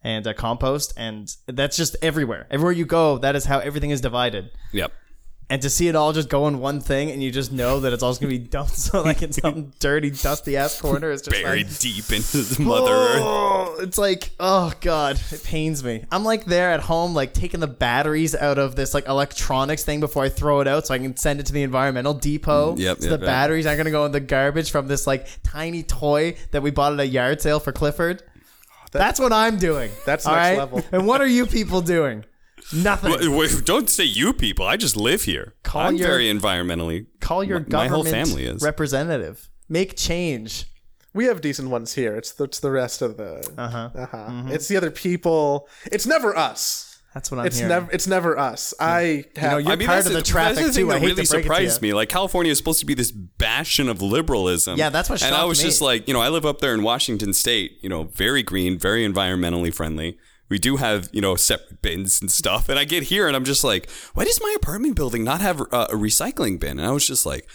and uh, compost, and that's just everywhere. Everywhere you go, that is how everything is divided. Yep. And to see it all just go in one thing, and you just know that it's all going to be dumped, so like in some dirty, dusty ass corner, it's just Buried like, deep into the Mother Earth. Oh, it's like, oh god, it pains me. I'm like there at home, like taking the batteries out of this like electronics thing before I throw it out, so I can send it to the environmental depot. Mm, yep, so yep, the yep. batteries aren't gonna go in the garbage from this like tiny toy that we bought at a yard sale for Clifford. That's what I'm doing. That's next right? level. And what are you people doing? Nothing. Wait, wait, don't say you people. I just live here. Call I'm your- very environmentally. Call your my- my whole family is. representative. Make change. We have decent ones here. It's the, it's the rest of the. Uh-huh. Uh-huh. It's the other people. It's never us. That's what I'm It's hearing. never. It's never us. I have. know, you're I mean, part of the that's traffic, the thing too. I that hate really to break it to surprised me. Like California is supposed to be this bastion of liberalism. Yeah, that's what And I was me. just like, you know, I live up there in Washington State. You know, very green, very environmentally friendly. We do have, you know, separate bins and stuff. And I get here and I'm just like, why does my apartment building not have uh, a recycling bin? And I was just like,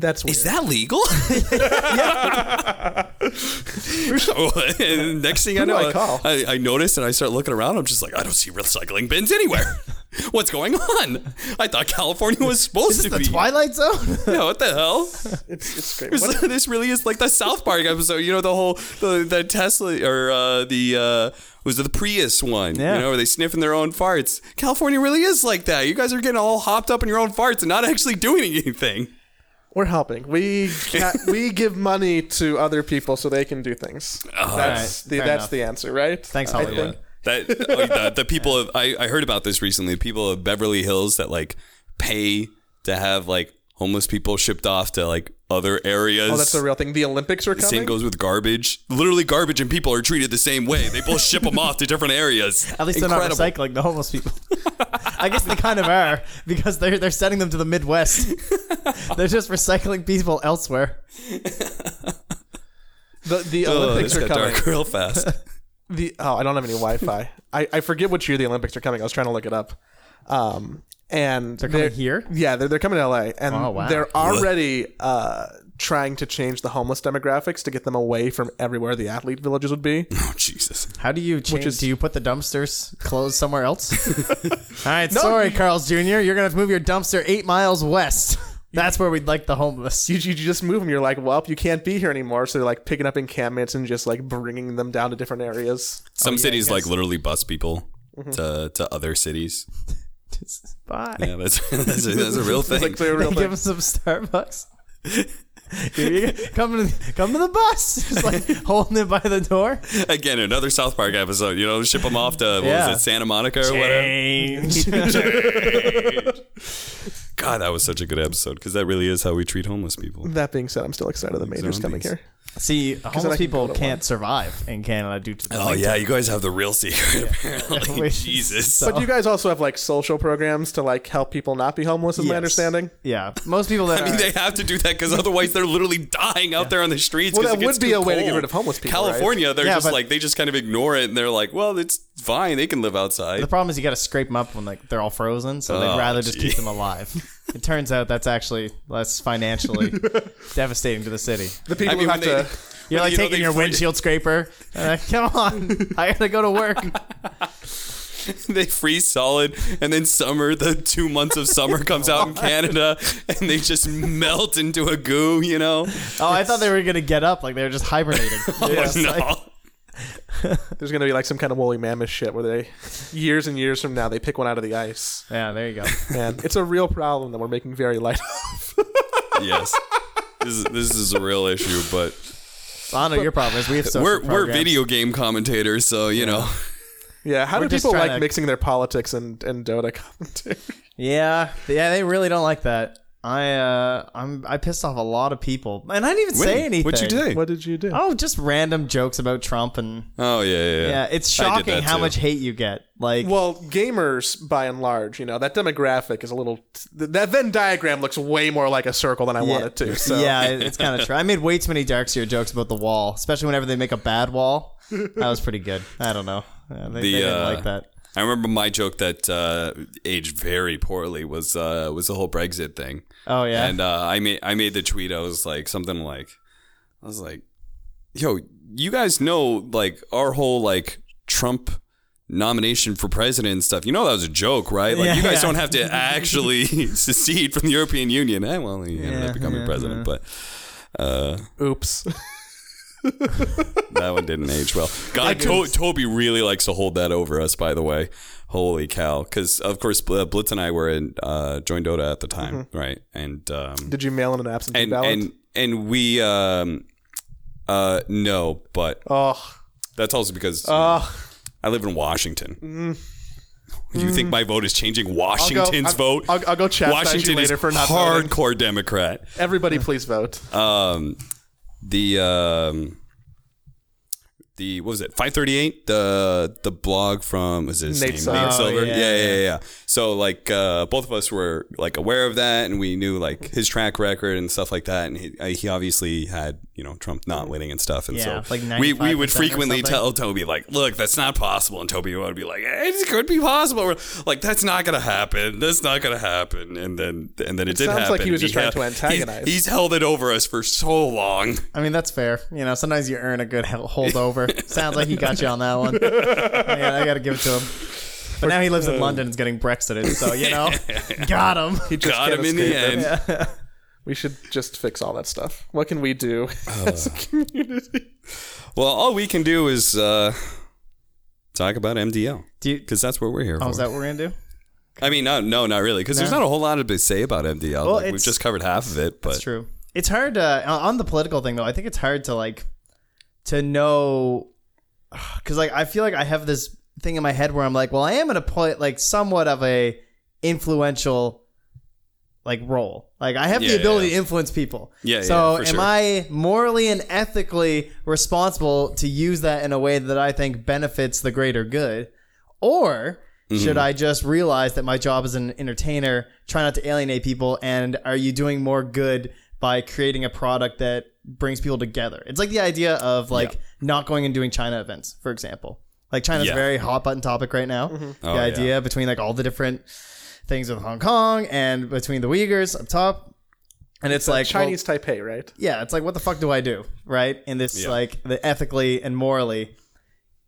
that's weird. is that legal? next thing I know, I call? I, I noticed and I start looking around. I'm just like, I don't see recycling bins anywhere. What's going on? I thought California was supposed to be the be. Twilight Zone. Yeah, what the hell? it's, it's great. This, What- this really is like the South Park episode. You know, the whole the, the Tesla or uh, the uh, was it the Prius one? Yeah. You know, where they sniffing their own farts. California really is like that. You guys are getting all hopped up in your own farts and not actually doing anything. We're helping. We ca- we give money to other people so they can do things. Oh, that's Alright, the fair that's enough. the answer, right? Thanks, I Hollywood. think. That oh, the, the people of I, I heard about this recently. People of Beverly Hills that like pay to have like homeless people shipped off to like other areas. Oh, that's a real thing. The Olympics are coming. Same goes with garbage. Literally, garbage and people are treated the same way. They both ship them off to different areas. At least they're Incredible. not recycling the homeless people. I guess they kind of are because they're they're sending them to the Midwest. they're just recycling people elsewhere. the the Oh, Olympics are coming. dark real fast. The oh, I don't have any Wi-Fi. I, I forget which year the Olympics are coming. I was trying to look it up. Um, and They're coming here? Yeah, they're, they're coming to LA, and Oh, wow. they're already uh, trying to change the homeless demographics to get them away from everywhere the athlete villages would be. oh Jesus! How do you change? is- do you put the dumpsters closed somewhere else? All right, sorry, Carl's Jr. You're gonna have to move your dumpster eight miles west. That's where we'd like the homeless. You, you just move them. You're like, well, you can't be here anymore. So they're like picking up encampments and just like bringing them down to different areas. Some cities like literally bus people Mm-hmm. to to other cities. Bye. Yeah, that's that's a, that's a real thing. like a real Give thing. them some Starbucks. Here you go. come to come to the bus, just like holding it by the door. Again, another South Park episode. You know, ship them off to what Yeah. was it, Santa Monica or whatever. Change. God, that was such a good episode because that really is how we treat homeless people. That being said, I'm still excited the major's coming here. See, I homeless people can't survive in Canada due to the Oh winter. yeah, you guys have the real secret apparently. Wait, Jesus. so- But you guys also have like social programs to like help people not be homeless, is my understanding. Yeah, most people that I mean, are, they have to do that because otherwise they're literally dying out there on the streets. Well, 'cause that it gets would be too a way to get rid of homeless people, right? California, they're Yeah, just like they just kind of ignore it and they're like, well, it's fine. They can live outside. the problem is you got to scrape them up when like they're all frozen, so Oh, they'd rather just keep them alive. It turns out that's actually less financially devastating to the city. The people I mean, who when have they, to. You're like you know, taking your free- windshield scraper. And like, come on, I gotta go to work. they freeze solid, and then summer, the two months of summer comes out in Canada, and they just melt into a goo. You know? Oh, I thought they were gonna get up, like they were just hibernating. They're no. like- There's gonna be like some kind of woolly mammoth shit where they, years and years from now, they pick one out of the ice. yeah, there you go. Man, it's a real problem that we're making very light. of. yes. This is, this is a real issue, but I know your problem is we have social we're we're video game commentators, so you know. Yeah, how We're do people like to- mixing their politics and, and Dota commentary? Yeah, yeah, they really don't like that. I uh, I'm I pissed off a lot of people, and I didn't even say anything. What'd you do? what did you do? Oh, just random jokes about Trump and Oh yeah, yeah. yeah, it's shocking how too. much hate you get. Like, Well, gamers, by and large, you know, that demographic is a little. th- That Venn diagram looks way more like a circle than I want it to. So. yeah, it's kind of true. I made way too many Darkseer jokes about the wall, especially whenever they make a bad wall. That was pretty good. I don't know. Uh, they, The, they didn't uh, like that. I remember my joke that uh, aged very poorly was uh, was the whole Brexit thing. Oh yeah, And uh, I made I made the tweet. I was like something like, I was like, "Yo, you guys know like our whole like Trump nomination for president and stuff. You know that was a joke, right? Like Yeah, you guys yeah. don't have to actually secede from the European Union. Eh, well, he ended up becoming yeah, president, but uh, Oops. that one didn't age well. God, to- Toby really likes to hold that over us. By the way, holy cow! Because of course Bl- Blitz and I were in uh, joined Dota at the time, right? And um, Did you mail in an absentee and ballot? and and we um uh no but oh, that's also because oh. i live in washington you think my vote is changing washington's I'll, vote I'll, I'll go chastise washington you later for not voting. hardcore democrat Everybody, please vote. um the um the what was it 538 the the blog from was his Nate name? Silver. Nate Oh, Silver? Yeah, yeah, yeah yeah. yeah so like uh both of us were like aware of that and we knew like his track record and stuff like that and he, uh, he obviously had you know Trump not winning and stuff and Yeah, so like we we would frequently tell Toby like look that's not possible and Toby would be like it could be possible. We're like that's not gonna happen. That's not gonna happen. And then and then it, did sounds happen. like he was just trying held- to antagonize. he's held it over us for so long. I mean, that's fair. You know, sometimes you earn a good holdover. Sounds like he got you on that one. I, I got to give it to him. But now he lives in London and is getting Brexited, so, you know, got him. He just got him in the escape it. end. We should just fix all that stuff. What can we do Uh. as a community? Well, all we can do is uh, talk about MDL because that's what we're here oh, for. is that what we're going to do? I mean, no, no, not really, because there's not a whole lot to say about MDL. Well, like, we've just covered half of it, but That's true. It's hard to on the political thing though. I think it's hard to like to know because like I feel like I have this thing in my head where I'm like, well, I am gonna play like somewhat of a influential like role. Like I have Yeah, the ability yeah. to influence people. Yeah, So yeah, am sure. I morally and ethically responsible to use that in a way that I think benefits the greater good, or Mm-hmm. should I just realize that my job as an entertainer, try not to alienate people, and are you doing more good by creating a product that brings people together? It's like the idea of like not going and doing China events, for example. Like China's Yeah. a very hot button topic right now. Mm-hmm. Oh, the yeah. idea between like all the different things with Hong Kong and between the Uyghurs up top. And it's like well, Chinese Taipei, right? yeah, it's like what the fuck do I do, right? In this Yeah. like the ethically and morally,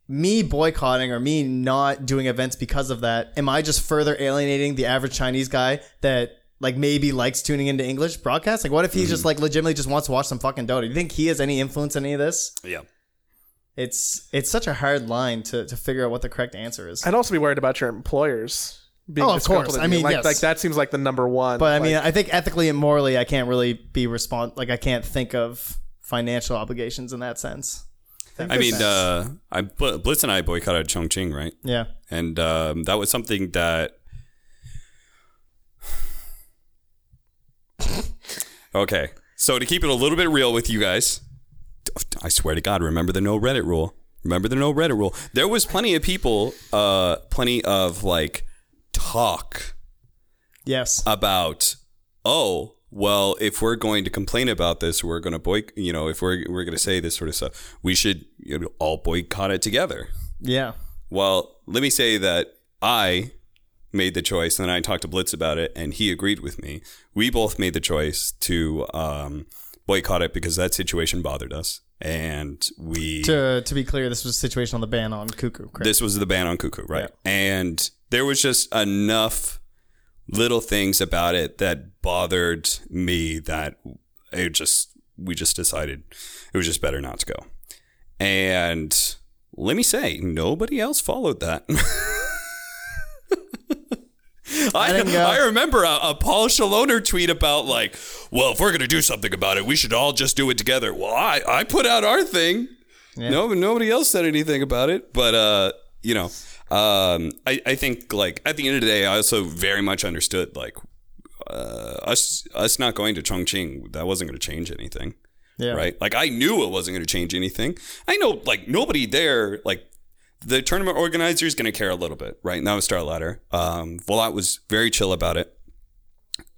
me boycotting or me not doing events because of that, am I just further alienating the average Chinese guy that like maybe likes tuning into English broadcasts? Like, what if he Mm-hmm. just like legitimately just wants to watch some fucking Dota? Do you think he has any influence in any of this? yeah. It's it's such a hard line to to figure out what the correct answer is. I'd also be worried about your employers. Being Oh, of disgruntled course. I mean, like, yes. like that seems like the number one. But I like, mean, I think ethically and morally, I can't really be respond like I can't think of financial obligations in that sense. That I mean, sense. uh, I Bl- Blitz and I boycotted Chongqing, right? yeah. And um, that was something that. Okay, so to keep it a little bit real with you guys, I swear to God, remember the no Reddit rule. Remember the no Reddit rule. There was plenty of people, uh, plenty of like talk Yes. about oh well if we're going to complain about this we're going to boy you know if we're we're going to say this sort of stuff we should you know, all boycott it together yeah. well let me say that i made the choice, and then I talked to Blitz about it, and he agreed with me. We both made the choice to um, boycott it because that situation bothered us, and we To to be clear, this was a situation on the ban on Kuku. Correct? this was the ban on Kuku, right? And there was just enough little things about it that bothered me that it just we just decided it was just better not to go. And let me say, nobody else followed that. I. I remember a, a Paul Chaloner tweet about like, well, if we're gonna do something about it, we should all just do it together. Well, I, I put out our thing. No, nobody else said anything about it. But uh, you know, um, I, I think like at the end of the day, I also very much understood like uh, us us not going to Chongqing that wasn't going to change anything, yeah. right? Like I knew it wasn't going to change anything. I know like nobody there like. The tournament organizer is going to care a little bit, right? And that was Star Ladder. Um, Volat was very chill about it.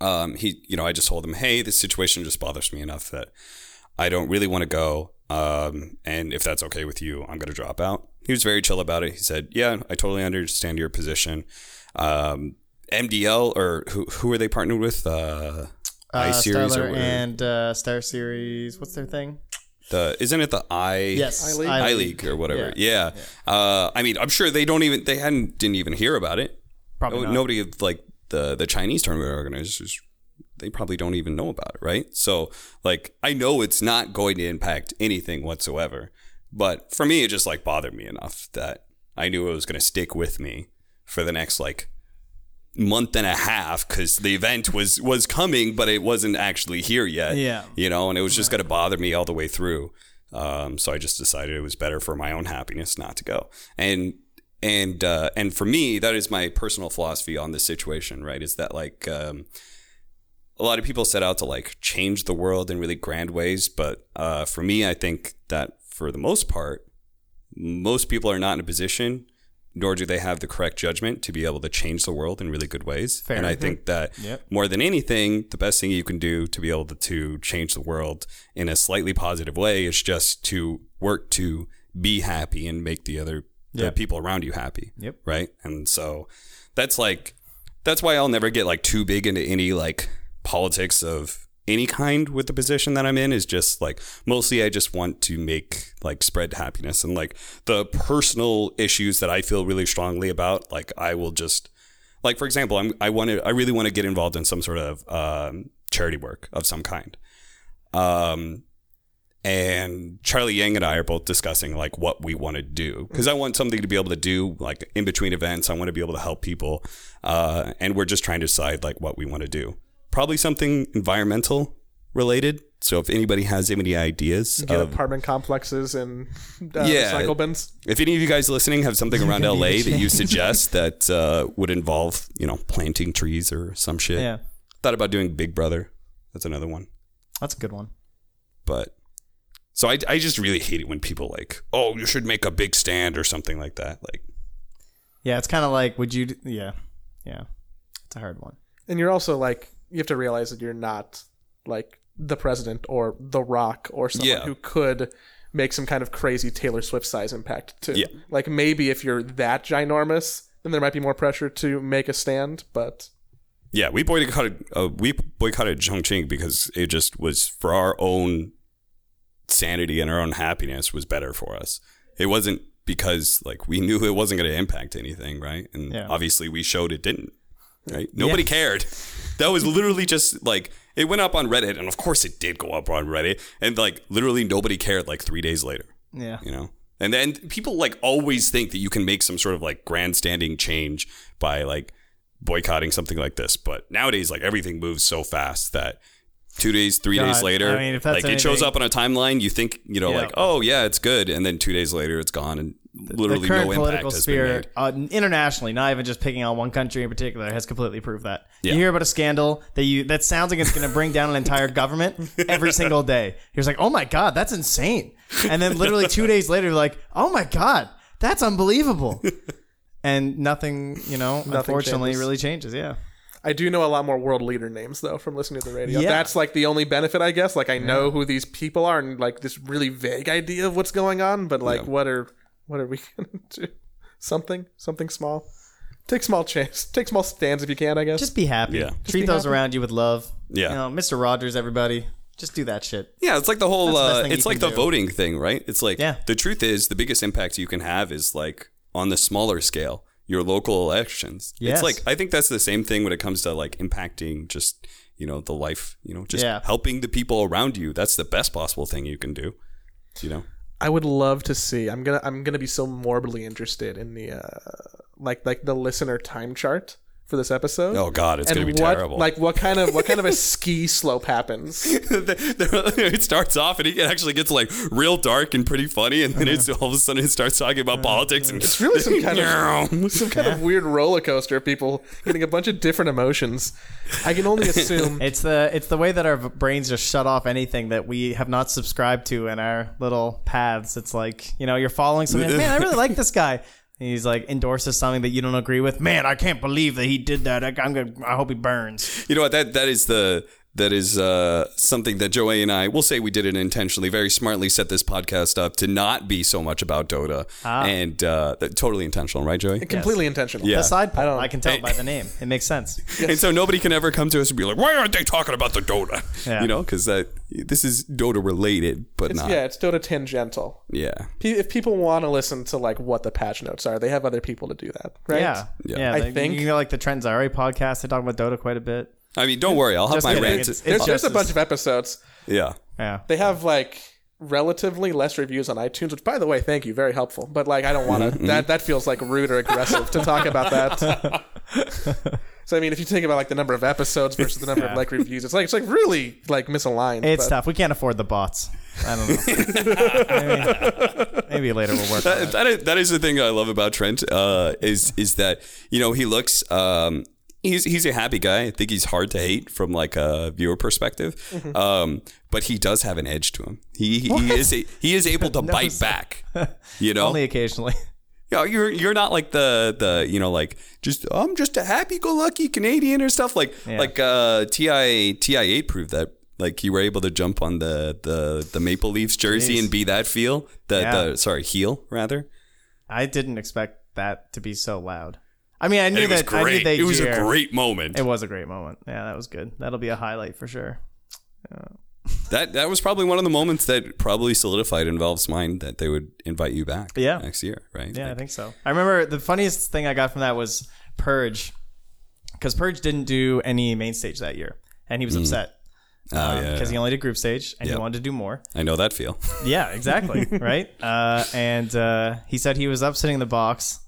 Um, he, you know, I just told him, hey, this situation just bothers me enough that I don't really want to go. Um, and if that's okay with you, I'm going to drop out. He was very chill about it. He said, yeah, I totally understand your position. Um, MDL or who, who are they partnered with? Uh, Uh, I series or whatever. and uh, Star Series. What's their thing? The isn't it the I Yes, I-League? I League or whatever? Yeah. Uh, I mean, I'm sure they don't even they hadn't didn't even hear about it. Probably No- not. Nobody like the the Chinese tournament organizers. They probably don't even know about it, right? So, like, I know it's not going to impact anything whatsoever. But for me, it just like bothered me enough that I knew it was going to stick with me for the next like month and a half because the event was was coming, but it wasn't actually here yet. Yeah. you know, and it was just going to bother me all the way through. Um, so I just decided it was better for my own happiness not to go. And and uh, and for me, that is my personal philosophy on this situation. Right, is that like um, a lot of people set out to like change the world in really grand ways, but uh, for me, I think that for the most part, most people are not in a position nor do they have the correct judgment to be able to change the world in really good ways. Fair. And I think that Yep. more than anything, the best thing you can do to be able to, to change the world in a slightly positive way is just to work to be happy and make the other the people around you happy. Yep. Right. And so that's like that's why I'll never get like too big into any like politics of any kind with the position that I'm in is just like mostly I just want to make like spread happiness and like the personal issues that I feel really strongly about like I will just like for example I'm I want to I really want to get involved in some sort of um, charity work of some kind um and Charlie Yang and I are both discussing like what we want to do because I want something to be able to do like in between events. I want to be able to help people, uh, and we're just trying to decide like what we want to do. Probably something environmental related. So if anybody has any ideas, Get of, apartment complexes and uh, Yeah. recycle bins. if any of you guys listening have something around LA that you suggest that uh, would involve you know planting trees or some shit, Yeah, thought about doing Big Brother. That's another one. that's a good one. but so I, I just really hate it when people like oh you should make a big stand or something like that like Yeah, it's kind of like, would you? Yeah, yeah, it's a hard one. And you're also like, you have to realize that you're not like the president or The Rock or someone Yeah. who could make some kind of crazy Taylor Swift size impact too. Yeah. Like maybe if you're that ginormous, then there might be more pressure to make a stand. But yeah we boycotted uh, we boycotted Chongqing because it just was for our own sanity and our own happiness was better for us it wasn't because like we knew it wasn't going to impact anything right and Yeah. obviously we showed it didn't right? Nobody cared. That was literally just like it went up on reddit and of course it did go up on reddit and like literally nobody cared like three days later. Yeah, you know? And then people like always think that you can make some sort of like grandstanding change by like boycotting something like this but nowadays like everything moves so fast that two days three days later I mean, like it shows up on a timeline you think you know Yeah. like oh yeah it's good and then two days later it's gone and literally the current no political impact has sphere been made uh, internationally, not even just picking on one country in particular, has completely proved that. Yeah. You hear about a scandal that you that sounds like it's going to bring down an entire government every single day. You're like, oh my god, that's insane. And then literally two days later, you're like, oh my god, that's unbelievable. and nothing, you know, unfortunately, changes. really changes. Yeah. I do know a lot more world leader names though from listening to the radio. Yeah. That's like the only benefit, I guess. Like I know who these people are and like this really vague idea of what's going on, but like Yeah. what are what are we gonna do? Something, something small. Take small chance. Take small stands if you can. I guess. Just be happy. Yeah. Treat be those happy. around you with love. Yeah. You know, Mr. Rogers, everybody. Just do that shit. Yeah, it's like the whole. That's the best Uh, thing it's you like can the do. voting thing, right? It's like Yeah. the truth is the biggest impact you can have is like on the smaller scale, your local elections. Yes. It's like I think that's the same thing when it comes to like impacting just you know the life, you know, just Yeah. helping the people around you. That's the best possible thing you can do. You know. I would love to see. I'm gonna I'm gonna be so morbidly interested in the uh, like like the listener time chart for this episode. Oh God, it's and gonna be what terrible. like what kind of what kind of a ski slope happens? it starts off and it actually gets like real dark and pretty funny, and then it's uh-huh. all of a sudden it starts talking about uh-huh. politics and It's really some kind of some kind of weird roller coaster of people getting a bunch of different emotions. I can only assume It's the it's the way that our brains just shut off anything that we have not subscribed to in our little paths. It's like you know you're following something. Man, I really like this guy. He's like endorses something that you don't agree with. Man, I can't believe that he did that. I, I'm gonna. I hope he burns. You know what? That that is the that is uh, something that Joey and I will say we did it intentionally, very smartly set this podcast up to not be so much about Dota, and uh, totally intentional, right, Joey? completely intentional. Yeah. The side point, don't- I, can tell by the name. It makes sense. And so nobody can ever come to us and be like, "Why aren't they talking about the Dota?" Yeah. You know, because that this is Dota related, but It's, not. yeah, it's Dota tangential. yeah. If people want to listen to like what the patch notes are, they have other people to do that, right? Yeah, Yeah. yeah. I they- think- you know, like the Trent Zyori podcast. They talk about Dota quite a bit. I mean, don't worry, I'll have Just my kidding. rant. It's- There's, it's there's a bunch of episodes. yeah. Yeah. They have like relatively less reviews on iTunes, which by the way, thank you, very helpful. But like I don't want to that that feels like rude or aggressive to talk about that. so I mean, if you think about like the number of episodes versus the number of like reviews, it's like it's like really like misaligned. It's but- tough. We can't afford the bots. I don't know. maybe, maybe later we'll work on That, that, is, that is the thing I love about Trent uh, is is that you know he looks um, he's he's a happy guy. I think he's hard to hate from like a viewer perspective, Mm-hmm. um, but he does have an edge to him. He he, he is a, he is able to bite back. You know, Only occasionally. you know, you're you're not like the the you know like just I'm just a happy go lucky Canadian or stuff like Yeah. like uh, Ti Ti eight proved that. Like you were able to jump on the the, the Maple Leafs jersey Jeez. and be that feel the Yeah. the sorry heel rather. I didn't expect that to be so loud. I mean, I knew It was that. I knew great. It was a great moment. It was a great moment. Yeah, that was good. That'll be a highlight for sure. That that was probably one of the moments that probably solidified in Valve's mind that they would invite you back. Yeah. next year, right? Yeah, I think so. I remember the funniest thing I got from that was Purge, because Purge didn't do any main stage that year, and he was upset oh, yeah, because he only did group stage and Yep. he wanted to do more. I know that feel. Yeah, exactly. right. Uh, and uh, he said he was up sitting in the box,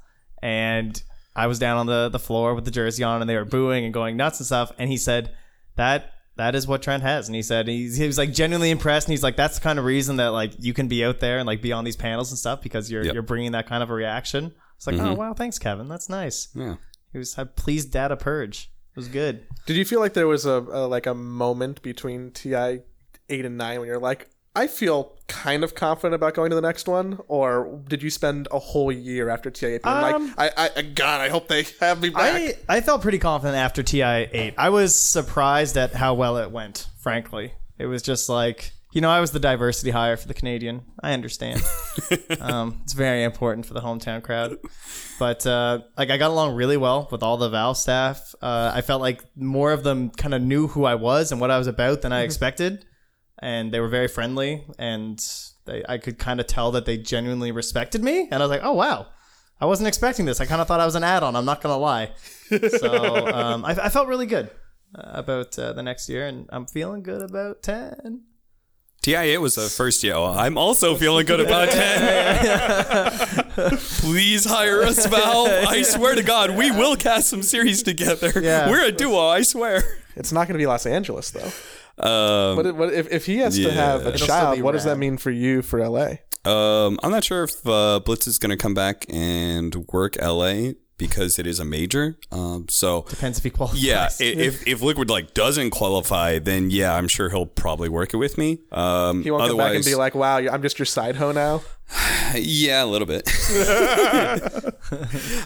and I was down on the the floor with the jersey on, and they were booing and going nuts and stuff. And he said that that is what Trent has. And he said he's, he was like genuinely impressed. And he's like, that's the kind of reason that like you can be out there and like be on these panels and stuff because you're Yep. you're bringing that kind of a reaction. It's like, mm-hmm. oh wow, thanks, Kevin. That's nice. yeah. He was had pleased data purge. It was good. Did you feel like there was a, a like a moment between TI eight and nine when you're like, I feel kind of confident about going to the next one, or did you spend a whole year after TI eight Um, like, I, I, God, I hope they have me back. I, I felt pretty confident after TI 8. I was surprised at how well it went, frankly. It was just like, you know, I was the diversity hire for the Canadian. I understand. um, it's very important for the hometown crowd. But, uh, like, I got along really well with all the Valve staff. Uh, I felt like more of them kind of knew who I was and what I was about than I expected. And they were very friendly. And they, I could kind of tell that they genuinely respected me. And I was like, oh, wow. I wasn't expecting this. I kind of thought I was an add-on. I'm not gonna lie. So um, I, I felt really good uh, about uh, the next year, and I'm feeling good about ten. TI8 was the first year. I'm also feeling good about 10. Please hire us, Val. I swear to God, we will cast some series together. Yeah. We're a duo, I swear. it's not going to be Los Angeles though. Um, What, what if, if he has to have a It'll child? be What does that mean for you for LA? um, I'm not sure if uh, Blitz is going to come back and work LA because it is a major. Um, so Depends if he qualifies. yeah, if if Liquid like doesn't qualify, then yeah, I'm sure he'll probably work it with me. Um, He won't come back and be like, "Wow, I'm just your side hoe now." Yeah, a little bit.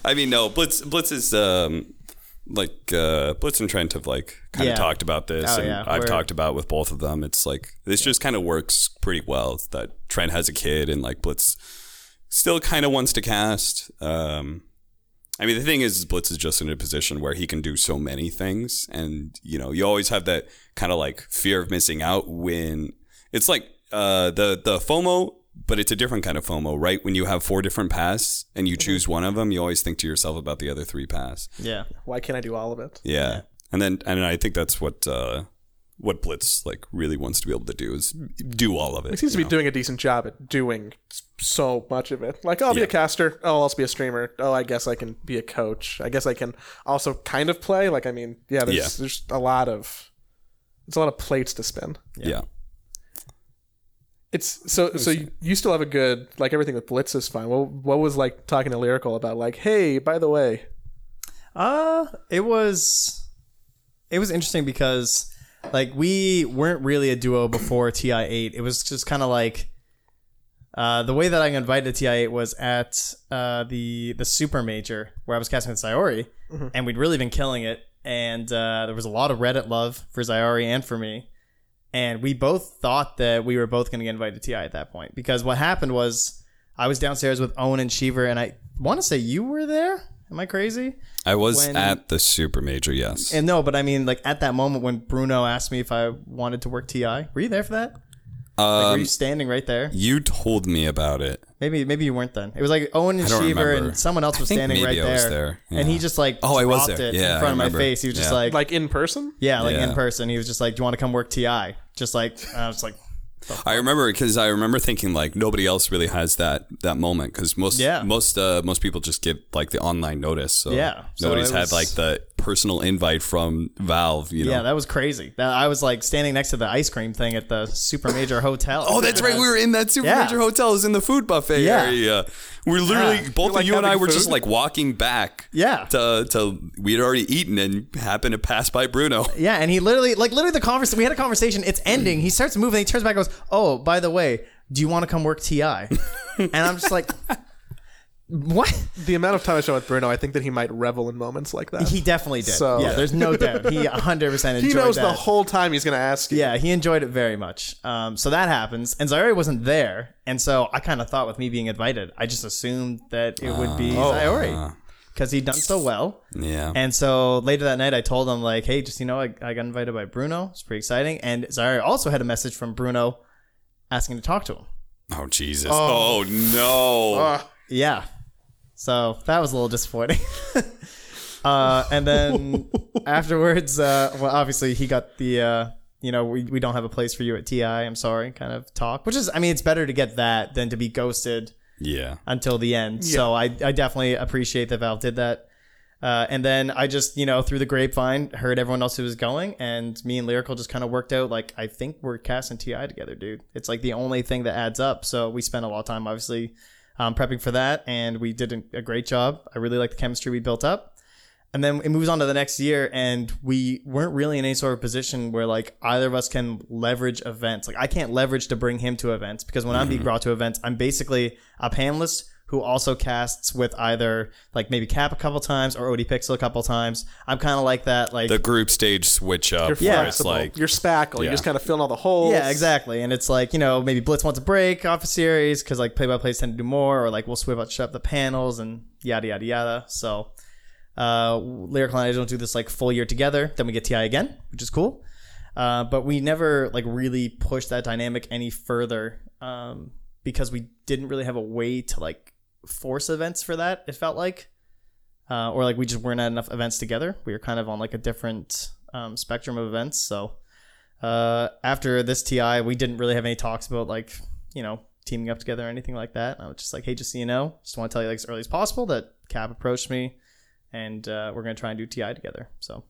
I mean, no, Blitz Blitz is um like uh Blitz and Trent have like kind of Yeah. talked about this Oh, and yeah. I've We're- talked about with both of them. It's like this just kind of works pretty well It's that Trent has a kid and like Blitz still kind of wants to cast um I mean, the thing is, Blitz is just in a position where he can do so many things, and you know, you always have that kind of like fear of missing out when it's like uh, the the FOMO, but it's a different kind of FOMO, right? When you have four different paths and you choose one of them, you always think to yourself about the other three paths. Yeah. Why can't I do all of it? Yeah. And then and I think that's what uh what Blitz like really wants to be able to do is do all of it. He seems to be know? doing a decent job at doing so much of it. Like, oh, I'll be Yeah. a caster. Oh, I'll also be a streamer. Oh, I guess I can be a coach. I guess I can also kind of play. Like, I mean, yeah, there's, Yeah. there's a lot of it's a lot of plates to spin. yeah. It's so so you, you still have a good like everything with Blitz is fine. What what was like talking to Lyrical about like, hey, by the way, Uh, it was it was interesting because like we weren't really a duo before TI8. It was just kind of like uh, the way that I invited to TI8 was at uh, the the super major where I was casting with Zyori, and we'd really been killing it. And uh, there was a lot of Reddit love for Zyori and for me, and we both thought that we were both going to get invited to TI at that point because what happened was I was downstairs with Owen and Sheever, and I want to say you were there. Am I crazy? I was When- at the super major, yes. And no, but I mean, like at that moment when Bruno asked me if I wanted to work TI, were you there for that? Like, were um, you standing right there? you told me about it. Maybe, maybe you weren't then. It was like Owen and I don't Sheever remember. and someone else I was think standing right maybe I was there. there, And he just like Oh, I was dropped there. it Yeah, in I front of my remember. face. He was just Yeah. like, like in person? yeah, like in person. He was just like, "Do you want to come work TI?" Just like I was like, I remember because I remember thinking like nobody else really has that that moment because most Yeah. most uh, most people just get like the online notice. So Yeah. So nobody's it had was- like the personal invite from Valve. You know. yeah, that was crazy. That, I was like standing next to the ice cream thing at the super major hotel. Oh, that's right. We were in that super Yeah. major hotel. It was in the food buffet Yeah. area. We're literally Yeah. both You're, like, of you and I were just like walking back. Yeah. To to we had already eaten and happened to pass by Bruno. Yeah, and he literally, like, literally the conversation. We had a conversation. It's ending. He starts moving. He turns back. and Goes, oh, by the way, do you want to come work TI? and I'm just like, what? The amount of time I spent with Bruno, I think that he might revel in moments like that. He definitely did. So- yeah, there's no doubt. He 100 percent enjoyed He knows that. the whole time he's going to ask you. yeah, he enjoyed it very much. Um, so that happens, and Zyori wasn't there, and so I kind of thought with me being invited, I just assumed that it would be Zyori because he'd done so well. Yeah. And so later that night, I told him like, "Hey, just you know, I, I got invited by Bruno. It's pretty exciting." And Zyori also had a message from Bruno asking to talk to him. oh Jesus. Oh, no. Uh, Yeah. So that was a little disappointing. uh, and then afterwards, uh, well, obviously he got the, uh, you know, we, we don't have a place for you at TI. I'm sorry, kind of talk, which is, I mean, it's better to get that than to be ghosted yeah. until the end. So I, I definitely appreciate that Valve did that. Uh, and then I just, you know, through the grapevine, heard everyone else who was going, and me and Lyrical just kind of worked out. Like, I think we're casting TI together, dude. It's like the only thing that adds up. So we spent a lot of time, obviously, um, prepping for that, and we did a, great job. I really like the chemistry we built up. And then it moves on to the next year, and we weren't really in any sort of position where like either of us can leverage events. Like I can't leverage to bring him to events because when I'm being brought to events, I'm basically a panelist who also casts with either like maybe Cap a couple times or OD Pixel a couple times. I'm kind of like that, like The group stage switch up you're Yeah. it's flexible. like you're spackle. You're just kind of filling all the holes. Yeah, exactly. And it's like, you know, maybe Blitz wants a break off a series because like play by plays tend to do more, or like we'll switch up the panels and yada, yada, yada. So, uh, Lyrical and I don't do this like full year together. Then we get TI again, which is cool. Uh, but we never like really pushed that dynamic any further um, because we didn't really have a way to like force events for that. It felt like, uh, or like we just weren't at enough events together. We were kind of on like a different um, spectrum of events. So uh, after this TI, we didn't really have any talks about like you know teaming up together or anything like that. I was just like, hey, just so you know, just want to tell you like as early as possible that Cap approached me, and uh, we're gonna try and do TI together. So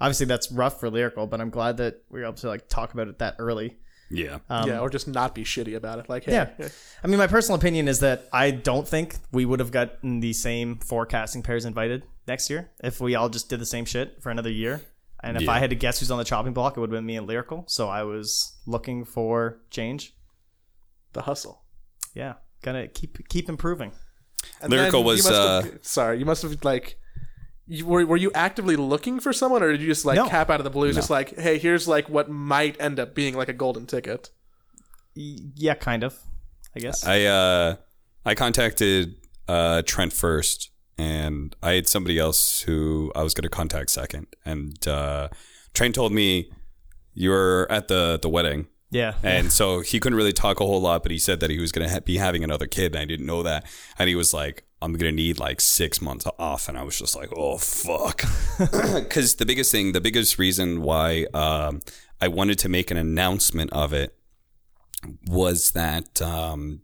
obviously that's rough for lyrical, but I'm glad that we were able to like talk about it that early. Yeah. Um, yeah, or just not be shitty about it. Like, hey, yeah. I mean, my personal opinion is that I don't think we would have gotten the same forecasting pairs invited next year if we all just did the same shit for another year. And if Yeah. I had to guess who's on the chopping block, it would have been me and Lyrical. So I was looking for change. the hustle. Yeah, gonna keep keep improving. And Lyrical then you was, must uh, have- sorry. You must have like. You, were, were you actively looking for someone, or did you just like No. cap out of the blues, just like, hey, here's like what might end up being like a golden ticket? Y- Yeah, kind of. I guess. I uh I contacted uh Trent first and I had somebody else who I was going to contact second. And uh, Trent told me you were at the the wedding. Yeah. And so he couldn't really talk a whole lot, but he said that he was going to ha- be having another kid, and I didn't know that. And he was like, "I'm going to need like six months off," and I was just like, "Oh fuck," because the biggest thing, the biggest reason why um, I wanted to make an announcement of it was that um,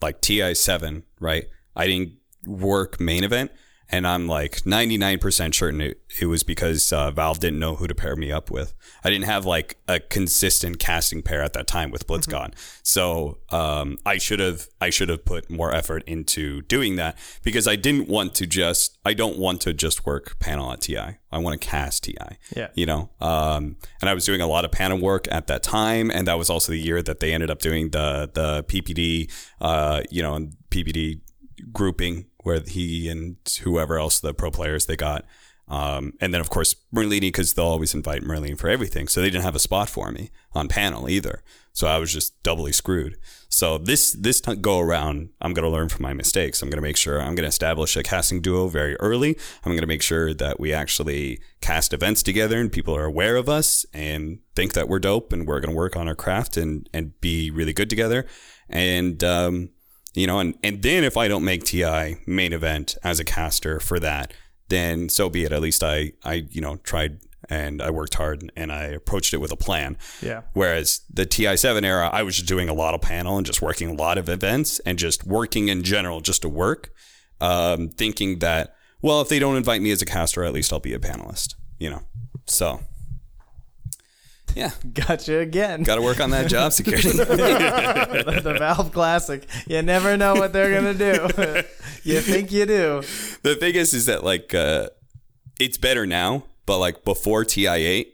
like TI seven, right? I didn't work main event, and I'm like 99% certain it, it was because uh, Valve didn't know who to pair me up with. I didn't have like a consistent casting pair at that time with BlitzCon, so um, I should have I should have put more effort into doing that because I didn't want to just I don't want to just work panel at TI. I want to cast TI. Yeah. you know, um, and I was doing a lot of panel work at that time, and that was also the year that they ended up doing the the PPD, uh, you know, PPD grouping where he and whoever else the pro players they got. Um, and then of course Merlini because they'll always invite Merlini for everything, so they didn't have a spot for me on panel either. So I was just doubly screwed. So this this go around, I'm gonna learn from my mistakes. I'm gonna make sure I'm gonna establish a casting duo very early. I'm gonna make sure that we actually cast events together and people are aware of us and think that we're dope and we're gonna work on our craft and and be really good together. And um, you know, and, and then if I don't make TI main event as a caster for that, then so be it. At least I, I, you know, tried and I worked hard and I approached it with a plan. Yeah. Whereas the TI7 era, I was just doing a lot of panel and just working a lot of events and just working in general just to work, um, thinking that, well, if they don't invite me as a caster, at least I'll be a panelist, you know? So, yeah, Gotcha again. got to work on that job security. the, the Valve Classic. You never know what they're gonna do. you think you do. the thing is, is that like uh, it's better now, but like before TI8,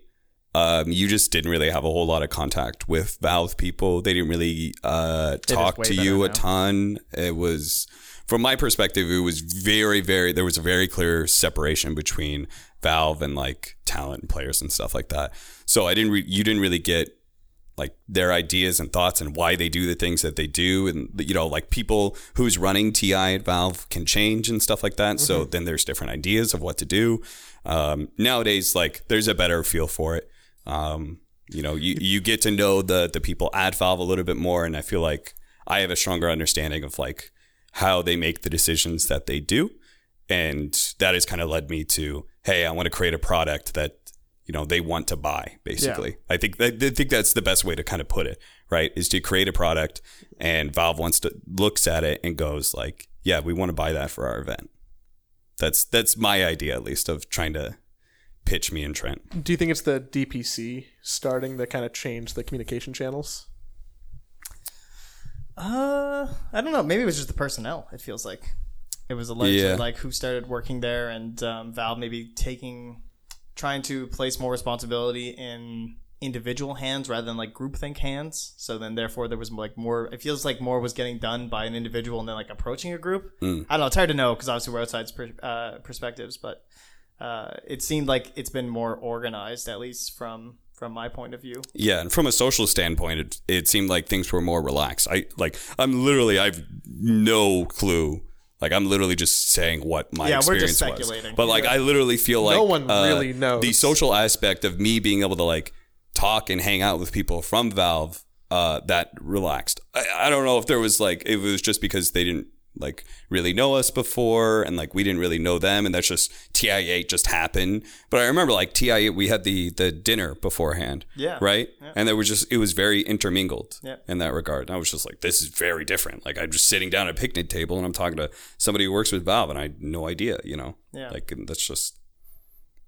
um, you just didn't really have a whole lot of contact with Valve people. They didn't really uh, talk to you a now. ton. It was, from my perspective, it was very, very. There was a very clear separation between Valve and like talent and players and stuff like that. So I didn't. Re- you didn't really get like their ideas and thoughts and why they do the things that they do and you know like people who's running ti at valve can change and stuff like that. So then there's different ideas of what to do. Um, nowadays like there's a better feel for it. Um, you know you, you get to know the the people at valve a little bit more. And i feel like i have a stronger understanding of like how they make the decisions that they do. And that has kind of led me to hey i want to create a product that you know they want to buy basically i think i think that's the best way to kind of put it right is to create a product and valve wants to looks at it and goes like yeah we want to buy that for our event that's that's my idea at least of trying to pitch me and trent Do you think it's the DPC starting to kind of change the communication channels? Uh, I don't know. Maybe it was just the personnel. It feels like it was allegedly Yeah. like who started working there, and um, Valve maybe taking, trying to place more responsibility in individual hands rather than like groupthink hands. So then, therefore, there was like more. It feels like more was getting done by an individual and then like approaching a group. I don't know. It's hard to know because obviously we're outside per, uh, perspectives, but uh, it seemed like it's been more organized, at least from from my point of view. yeah and from a social standpoint it, it seemed like things were more relaxed i like i'm literally i've no clue like i'm literally just saying what my Yeah, we're experience just was but like i literally feel like no one uh, really knows. the social aspect of me being able to like talk and hang out with people from valve uh that relaxed. I, I don't know if there was like it was just because they didn't like really know us before and like we didn't really know them and that's just TI8 just happened but I remember like TI8 we had the the dinner beforehand Yeah. right and there was just it was very intermingled Yeah. in that regard and I was just like this is very different like I'm just sitting down at a picnic table and I'm talking to somebody who works with Valve and I had no idea you know Yeah. like and that's just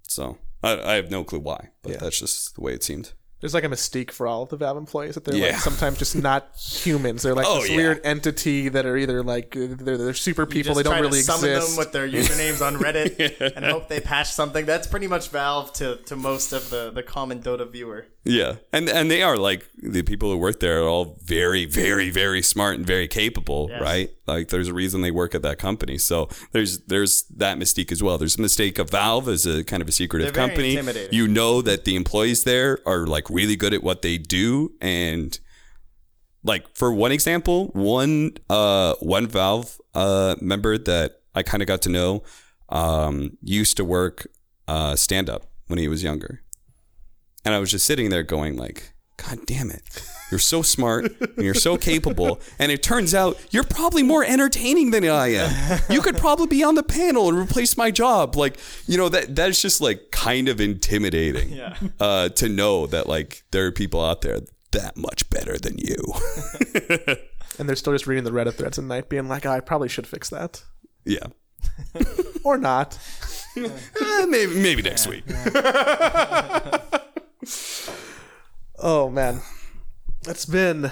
so I, I have no clue why but Yeah. that's just the way it seemed There's like a mystique for all of the Valve employees that they're Yeah. like sometimes just not humans. They're like Oh, this yeah. weird entity that are either like they're, they're super people. They don't really to summon exist. them with their usernames on Reddit and hope they patch something. That's pretty much Valve to, to most of the, the common Dota viewer. Yeah, and and they are like the people who work there are all very, very, very smart and very capable, Yes. right? Like there's a reason they work at that company. So there's there's that mystique as well. There's a mistake of Valve as a kind of a secretive company. You know that the employees there are like really good at what they do, and like for one example, one uh one Valve uh member that I kind of got to know. um, used to work uh, stand up when he was younger, and I was just sitting there going like, "God damn it." You're so smart and you're so capable. And it turns out you're probably more entertaining than I am. You could probably be on the panel and replace my job. Like, you know, that that's just like kind of intimidating. Yeah. Uh, to know that like there are people out there that much better than you. And they're still just reading the Reddit threads at night, being like, "I probably should fix that," yeah. or not. Eh, maybe maybe next week. Oh man, that's been.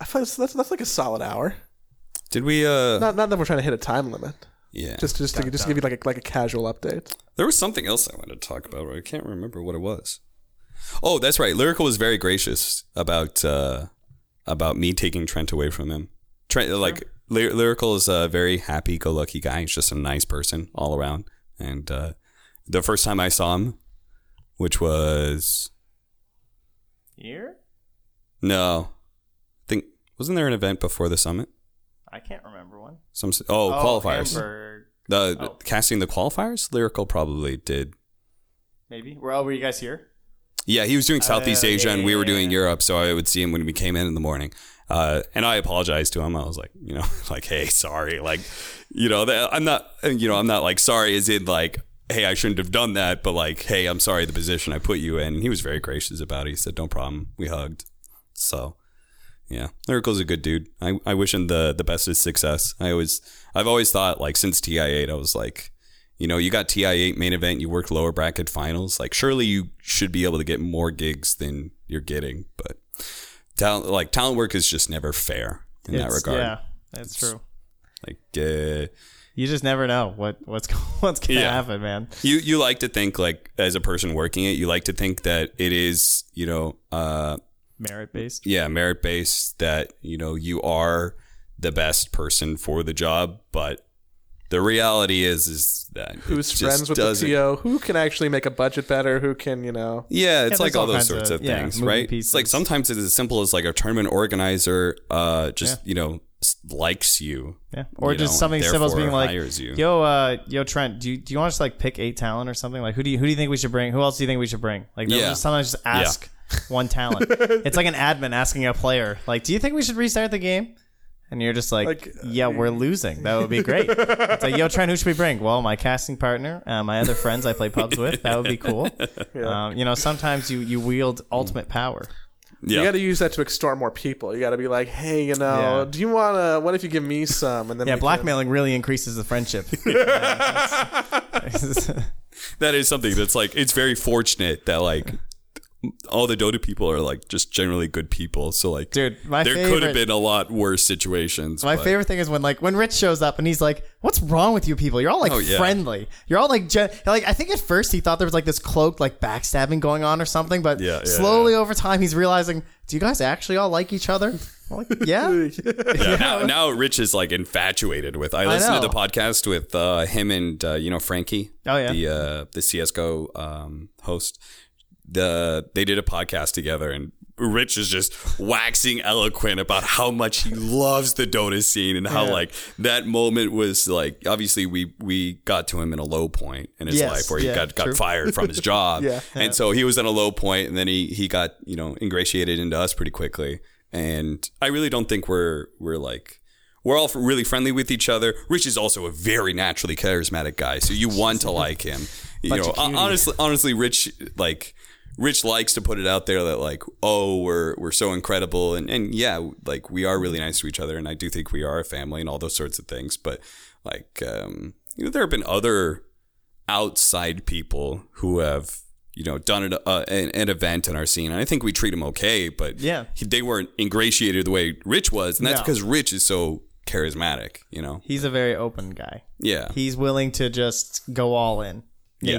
I feel that's, that's that's like a solid hour. Did we uh Not not that we're trying to hit a time limit. yeah. Just just to just give you like a, like a casual update. There was something else I wanted to talk about. but I can't remember what it was. Oh, that's right. Lyrical was very gracious about uh, about me taking Trent away from him. Trent, like Ly- Lyrical is a very happy-go-lucky guy. He's just a nice person all around. And uh, the first time I saw him, which was Here? no, I think wasn't there an event before the summit? I can't remember one. Some oh, qualifiers. Hamburg, The, Oh. casting the qualifiers. Lyrical probably did maybe. Well, were you guys here? Yeah, he was doing Southeast yeah, Asia, and we yeah, were yeah, doing yeah. Europe. So I would see him when we came in in the morning, uh, and I apologized to him. I was like, you know, like, hey, sorry, like, you know, I'm not, you know, I'm not like sorry as in like, hey, I shouldn't have done that, but like, hey, I'm sorry the position I put you in. And he was very gracious about it. He said, no problem. We hugged. So, yeah, Lyrical's a good dude. I, I wish him the the best of success. I always, I've always thought like since TI8, I was like, you know, you got TI8 main event, you worked lower bracket finals. Like, surely you should be able to get more gigs than you're getting. But talent, like talent work, is just never fair in that regard. Yeah, that's true. Like, uh, You just never know what what's what's gonna Yeah. happen, man. you you like to think like as a person working it, you like to think that it is, you know, uh, Merit based. yeah, merit based. That you know you are the best person for the job, but the reality is is that it Who's just friends with the doesn't- TO? Who can actually make a budget better? Who can you know? Yeah, it's there's like all all those sorts of, of, things, moving right? pieces. It's like sometimes it's as simple as like a tournament organizer, uh, just you know s- likes you, Yeah. Or you just know, something simple as being like, hires you. "Yo, uh, yo, Trent, do you, do you want us to like pick eight talent or something? Like, who do you who do you think we should bring? Who else do you think we should bring? Like, Yeah. just sometimes just ask one talent. it's like an admin asking a player, like, "Do you think we should restart the game?" And you're just like, Like, "Yeah, we're losing. That would be great." it's like, "Yo, Trent, who should we bring?" Well, my casting partner, uh, my other friends I play pubs with. That would be cool. Um, you know, sometimes you you wield ultimate power. Yeah, You got to use that to extort more people. You got to be like, hey, you know, Yeah. do you want to? What if you give me some? And then Yeah, we can- blackmailing really increases the friendship. that is something that's like it's very fortunate that like all the Dota people are like just generally good people. So like, Dude, my there could have been a lot worse situations. My but- favorite thing is when like when Rich shows up and he's like, "What's wrong with you people? You're all like Oh, yeah. friendly. You're all like gen-. like." I think at first he thought there was like this cloaked like backstabbing going on or something, but Yeah, yeah, slowly over time he's realizing, do you guys actually all like each other? Like, yeah, Yeah, now, now Rich is like infatuated with. I listened to the podcast with uh, him and uh, you know Frankie. Oh, yeah. the uh, the CS:GO um, host. The they did a podcast together, and Rich is just waxing eloquent about how much he loves the Dota scene and how Yeah. like that moment was like. Obviously, we we got to him in a low point in his Yes, life where he yeah, got got true. fired from his job, Yeah. and so he was in a low point, and then he he got you know ingratiated into us pretty quickly. And I really don't think we're we're like we're all really friendly with each other. Rich is also a very naturally charismatic guy, so you want to like him. You Bunch know, honestly, honestly, Rich like Rich likes to put it out there that like, oh, we're we're so incredible, and and yeah, like we are really nice to each other, and I do think we are a family and all those sorts of things. But like, um, you know, there have been other outside people who have you know done an, uh, an, an event in our scene, and I think we treat them okay. But Yeah. he, they weren't ingratiated the way Rich was, and that's No. because Rich is so charismatic. You know, he's a very open guy. yeah. He's willing to just go all in, Yeah.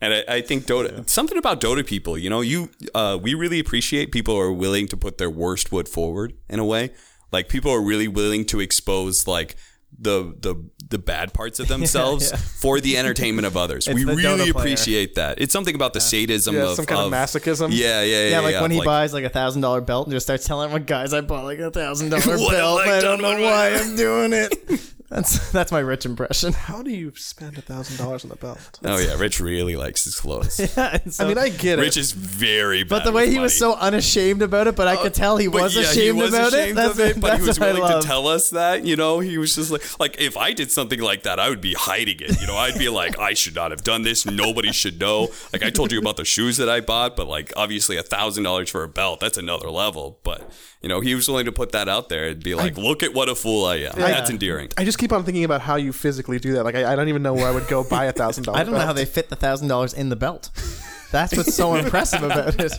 And I, I think Dota, something about Dota people, you know, you, uh, we really appreciate people who are willing to put their worst foot forward in a way. Like people are really willing to expose like the the the bad parts of themselves yeah. for the entertainment of others. we really appreciate that. It's something about the sadism Yeah, of some kind of masochism. Yeah, yeah, yeah. Yeah, like yeah, when he like- buys like a thousand dollar belt and just starts telling everyone, guys, I bought like a thousand dollar belt. I I don't know why? I'm doing it. That's that's my rich impression. How do you spend a thousand dollars on the belt? Oh yeah, Rich really likes his clothes. Yeah, so- I mean, I get it. Rich is very bad. but the way with he was so unashamed about it, but I could oh, tell he was yeah, ashamed he was about ashamed it. That's, of it, but that's he was willing to tell us that. You know, he was just like, like if I did something like that, I would be hiding it. You know, I'd be like, I should not have done this. Nobody should know. Like I told you about the shoes that I bought, but like obviously a thousand dollars for a belt, that's another level. But you know, he was willing to put that out there and be like, look at what a fool I am. That's endearing. I just keep on thinking about how you physically do that. Like, I, I don't even know where I would go buy a thousand dollars. I don't know how they fit the thousand dollars in the belt. That's what's so impressive about it.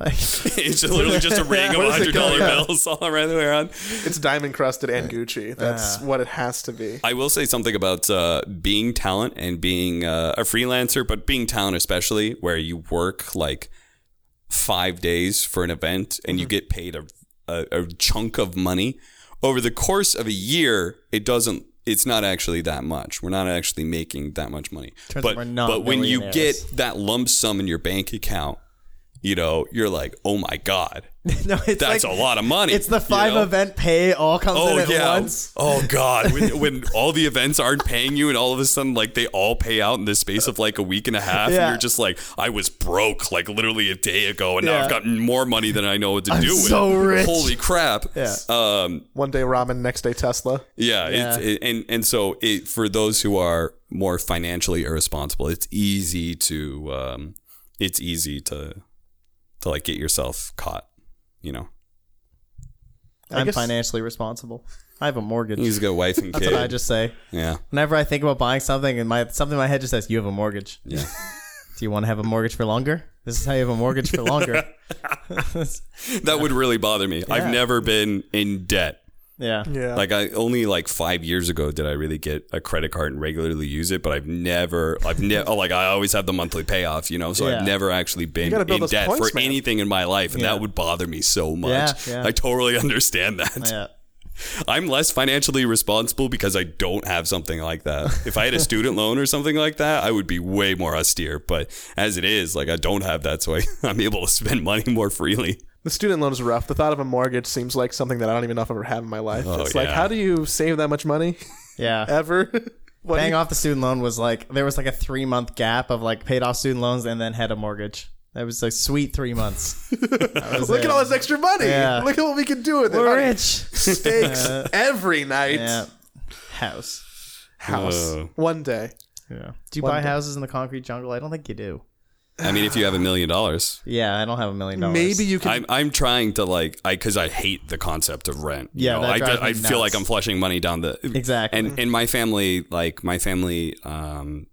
Like, it's literally just a ring of What is hundred dollar called? bills all around the way around. It's diamond crusted and Gucci. That's what it has to be. I will say something about uh, being talent and being uh, a freelancer, but being talent especially, where you work like five days for an event and you Mm-hmm. get paid a, a, a chunk of money over the course of a year. It doesn't. It's not actually that much. We're not actually making that much money. Turns but out we're not but when you millionaires. get that lump sum in your bank account, you know, you're like, oh my god, no, it's that's like, a lot of money. It's the you five know? event pay all comes Oh in at yeah. once. Oh god. When, when all the events aren't paying you, and all of a sudden, like they all pay out in the space of like a week and a half, Yeah. and you're just like, I was broke like literally a day ago, and now I've got more money than I know what to I'm do with. so rich. Holy crap. Yeah. Um. One day ramen, next day Tesla. Yeah. Yeah. It's, it, and and so it for those who are more financially irresponsible, it's easy to um, it's easy to to like get yourself caught. You know. I'm guess- financially responsible. I have a mortgage. He's got wife and That's kid. what I just say. yeah. Whenever I think about buying something, and my something in my head just says, "You have a mortgage. Yeah. Do you want to have a mortgage for longer? This is how you have a mortgage for longer." that would really bother me. Yeah. I've never been in debt. Yeah. Yeah. Like I only like five years ago did I really get a credit card and regularly use it, but I've never, I've never, oh, like I always have the monthly payoff, you know, so Yeah. I've never actually been in debt points, for man. anything in my life, and Yeah. that would bother me so much. Yeah, yeah. I totally understand that. Yeah. I'm less financially responsible because I don't have something like that. If I had a student loan or something like that, I would be way more austere. But as it is, like I don't have that, so I, I'm able to spend money more freely. The student loan is rough. The thought of a mortgage seems like something that I don't even know if I've ever had in my life. Oh, it's like, how do you save that much money Yeah. ever? What Paying you- off the student loan was like there was like a three month gap of like paid off student loans and then had a mortgage. That was a sweet three months. Look it. at all this extra money. Yeah. Look at what we can do with it. We're rich. Steaks every night. Yeah. House. House. Uh. One day. Yeah. Do you One buy day. houses in the concrete jungle? I don't think you do. I mean, if you have a million dollars, Yeah, I don't have a million dollars. Maybe you can. I'm I'm trying to like I because I hate the concept of rent. You Yeah, know, that I, drives I me feel nuts. like I'm flushing money down the Exactly. And and my family, like my family, um,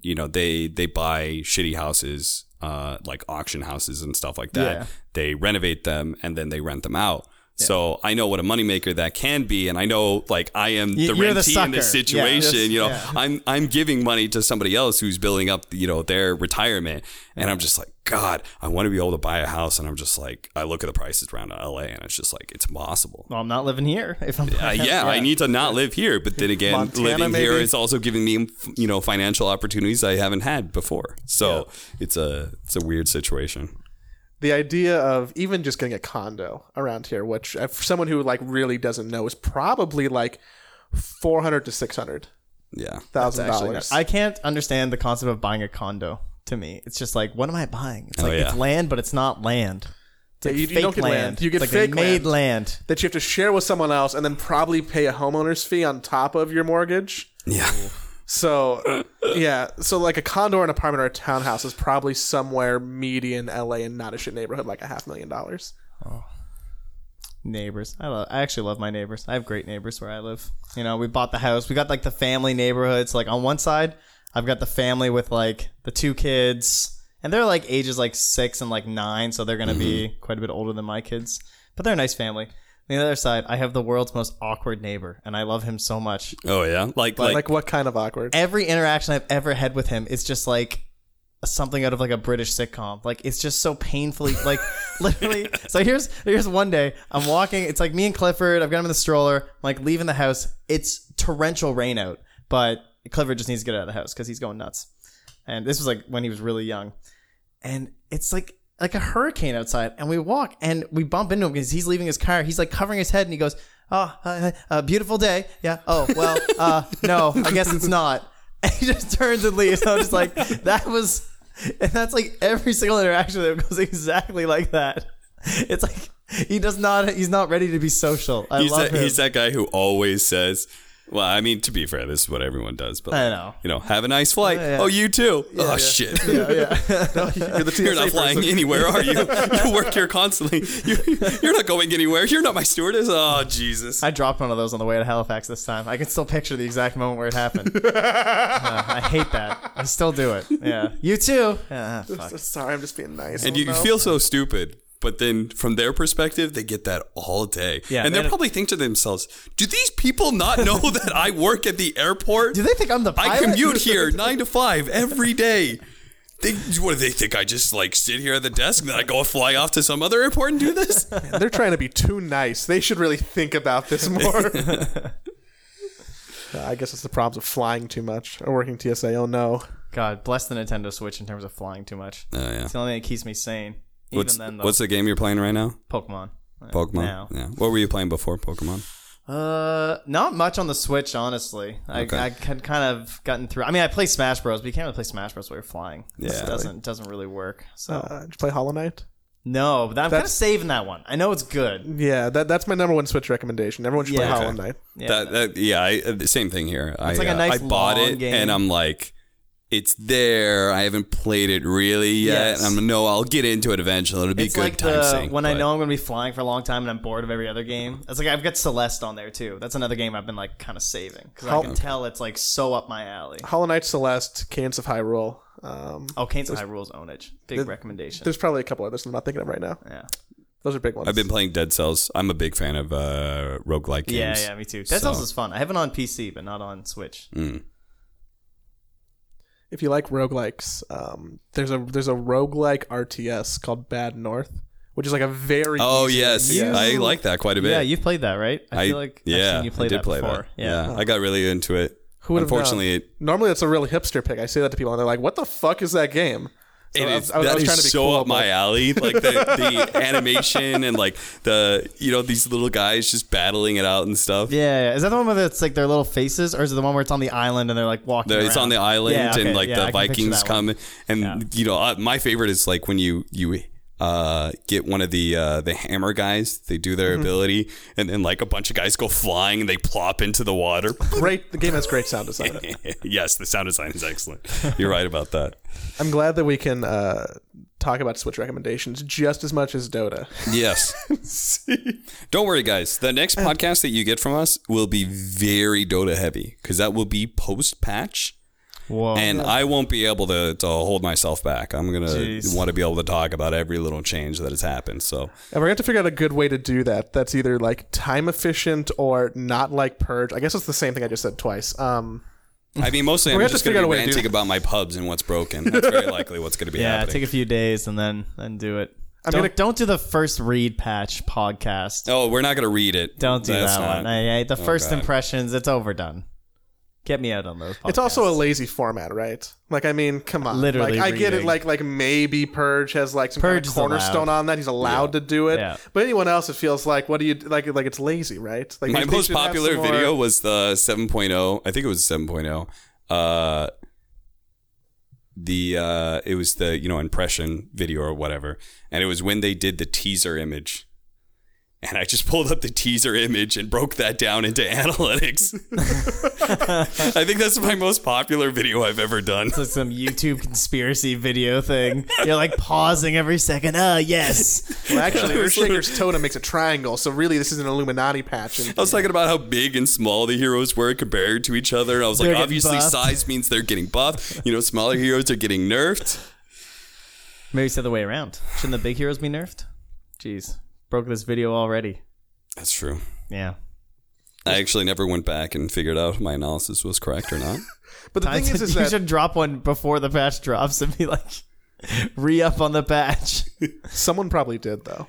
you know, they they buy shitty houses, uh, like auction houses and stuff like that. Yeah. They renovate them and then they rent them out. So I know what a moneymaker that can be, and I know like I am the you're the in this sucker. Yeah. situation. You know, Yeah. I'm I'm giving money to somebody else who's building up, you know, their retirement, and I'm just like, God, I want to be able to buy a house, and I'm just like, I look at the prices around LA, and it's just like, it's impossible. well, I'm not living here. If I'm Uh, yeah, I need to not live here, but then again, Montana, living here maybe? is also giving me, you know, financial opportunities I haven't had before. So it's a it's a weird situation. The idea of even just getting a condo around here, which uh, for someone who like really doesn't know, is probably like four hundred to six hundred Yeah, thousand dollars. I can't understand the concept of buying a condo. To me, it's just like, what am I buying? It's Oh, like yeah. it's land, but it's not land. It's like you- you fake don't get land. You get it's like fake they made land. land. that you have to share with someone else and then probably pay a homeowner's fee on top of your mortgage. yeah, So, yeah. So, like a condo an apartment or a townhouse is probably somewhere median LA and not a shit neighborhood, like a half million dollars. Oh. Neighbors, I love. I actually love my neighbors. I have great neighbors where I live. You know, we bought the house. We got like the family neighborhoods. Like on one side, I've got the family with like the two kids, and they're like ages like six and like nine, so they're gonna be mm-hmm. quite a bit older than my kids. But they're a nice family. On the other side, I have the world's most awkward neighbor, and I love him so much. oh yeah, like Like, like, what kind of awkward? Every interaction I've ever had with him is just like something out of like a British sitcom. Like it's just so painfully like literally. So here's here's one day I'm walking. It's like me and Clifford. I've got him in the stroller. I'm like leaving the house. It's torrential rain out, but Clifford just needs to get out of the house because he's going nuts. And this was like when he was really young, and it's like like a hurricane outside, and we walk and we bump into him because he's leaving his car. He's like covering his head, and he goes, "Oh, uh, uh, beautiful day, yeah. Oh, well, uh, no, I guess it's not." And he just turns and leaves. I was just like, that was, and that's like every single interaction that goes exactly like that. It's like he does not. He's not ready to be social. I He's love that, him. he's that guy who always says, well, I mean, to be fair, this is what everyone does, but I like, know. you know, have a nice flight. Yeah, yeah. Oh, you too. oh shit. yeah You're the You're not flying person. anywhere, are you? You work here constantly. You, you're not going anywhere. You're not my stewardess. Oh, Jesus. I dropped one of those on the way to Halifax this time. I can still picture the exact moment where it happened. Uh, I hate that. I still do it. Yeah. You too. Yeah, ah, fuck. Sorry, I'm just being nice. and you No. feel so stupid. But then from their perspective, they get that all day. Yeah, and they'll man. probably think to themselves, do these people not know that I work at the airport? Do they think I'm the I commute here nine to five every day. They, what do they think? I just like sit here at the desk and then I go fly off to some other airport and do this? They're trying to be too nice. They should really think about this more. Uh, I guess it's the problems of flying too much or working TSA. Oh no. God bless the Nintendo Switch in terms of flying too much. Oh yeah. It's the only thing that keeps me sane. Even What's then, though. what's the game you're playing right now? Pokemon? Uh, Pokemon. Now. Yeah. What were you playing before Pokemon? Uh, not much on the Switch, honestly. I, Okay. I had kind of gotten through. I mean, I play Smash Bros, but you can't really play Smash Bros while you're flying. It Yeah. doesn't doesn't really work. So Uh, did you play Hollow Knight? no, but I'm kind of saving that one. I know it's good. Yeah, that, that's my number one Switch recommendation. Everyone should play Yeah. Hollow Knight. Yeah, that, that yeah, I, uh, same thing here. I, It's like a uh, nice I bought long it game. and I'm like, it's there. I haven't played it really yet. Yes. And I'm no, I'll get into it eventually. It'll be it's good like time the sink. when I know I'm going to be flying for a long time and I'm bored of every other game. It's like I've got Celeste on there too. That's another game I've been like kind of saving because I How- can tell it's like so up my alley. Hollow Knight, Celeste, Cadence of Hyrule. Um, Oh, Cadence of Hyrule's Ownage. Big recommendation. there's probably a couple others I'm not thinking of right now. Yeah. Those are big ones. I've been playing Dead Cells. I'm a big fan of uh, roguelike games. yeah, yeah, me too. Dead Cells So- is fun. I have it on PC, but not on Switch. Mm. If you like roguelikes, um, there's a there's a roguelike RTS called Bad North, which is like a very Oh easy- yes, You- I like that quite a bit. Yeah, you've played that, right? I, I feel like I've yeah, seen you play I did that play before. that. Yeah. I got really into it. Who would've Unfortunately, it, Normally, that's a really hipster pick. I say that to people, and they're like, "What the fuck is that game?" So it I was- I was- I was is trying to be so cool up my alley. Like the, the animation and like the you know these little guys just battling it out and stuff. Yeah, yeah. Is that the one where it's like their little faces, or is it the one where it's on the island and they're like walking? The- it's on the island Yeah, okay, and like yeah, the Vikings come and Yeah. you know uh, my favorite is like when you you uh, get one of the uh, the hammer guys. They do Mm-hmm. their ability and then like a bunch of guys go flying and they plop into the water. Great. The game has great sound design. yes, the sound design is excellent. You're right about that. I'm glad that we can uh, talk about Switch recommendations just as much as Dota. Yes. Don't worry, guys. The next podcast that you get from us will be very Dota heavy because that will be post patch. Whoa. And I won't be able to, to hold myself back. I'm going to want to be able to talk about every little change that has happened. So, And we're going to have to figure out a good way to do that. That's either like time efficient or not like Purge. I guess it's the same thing I just said twice. Um, I mean, mostly I'm We're have just to going figure to out be a way to do ranting about my pubs and what's broken. That's very likely what's going to be yeah, happening. take a few days and then then do it. I'm don't, gonna- don't do the first read patch podcast. oh, we're not going to read it. Don't do That's that not- one. I, I- the first God. impressions, it's overdone. Get me out on those. Podcasts. it's also a lazy format, right? Like, I mean, come on. Literally like, I get it. Like, like maybe Purge has like some Purge kind of cornerstone allowed. on that. He's allowed to do it. Yeah. But anyone else, it feels like what do you like? Like it's lazy, right? Like My they- they most popular some more- video was the 7.0. I think it was 7.0. Uh, the uh, it was the you know impression video or whatever, and it was when they did the teaser image. And I just pulled up the teaser image and broke that down into analytics. I think that's my most popular video I've ever done. It's like some YouTube conspiracy video thing. You're like pausing every second. Ah, yes. Well, actually, It was Earthshaker's totem makes a triangle, so really this is an Illuminati patch. And I was talking about how big and small the heroes were compared to each other. And I was They're like, obviously, buffed. size means they're getting buffed. You know, smaller heroes are getting nerfed. Maybe it's the other way around. Shouldn't the big heroes be nerfed? Jeez, broke this video already. That's true. Yeah. I actually never went back and figured out if my analysis was correct or not. but the I thing is, is you that should drop one before the patch drops and be like, re up on the patch. someone probably did though.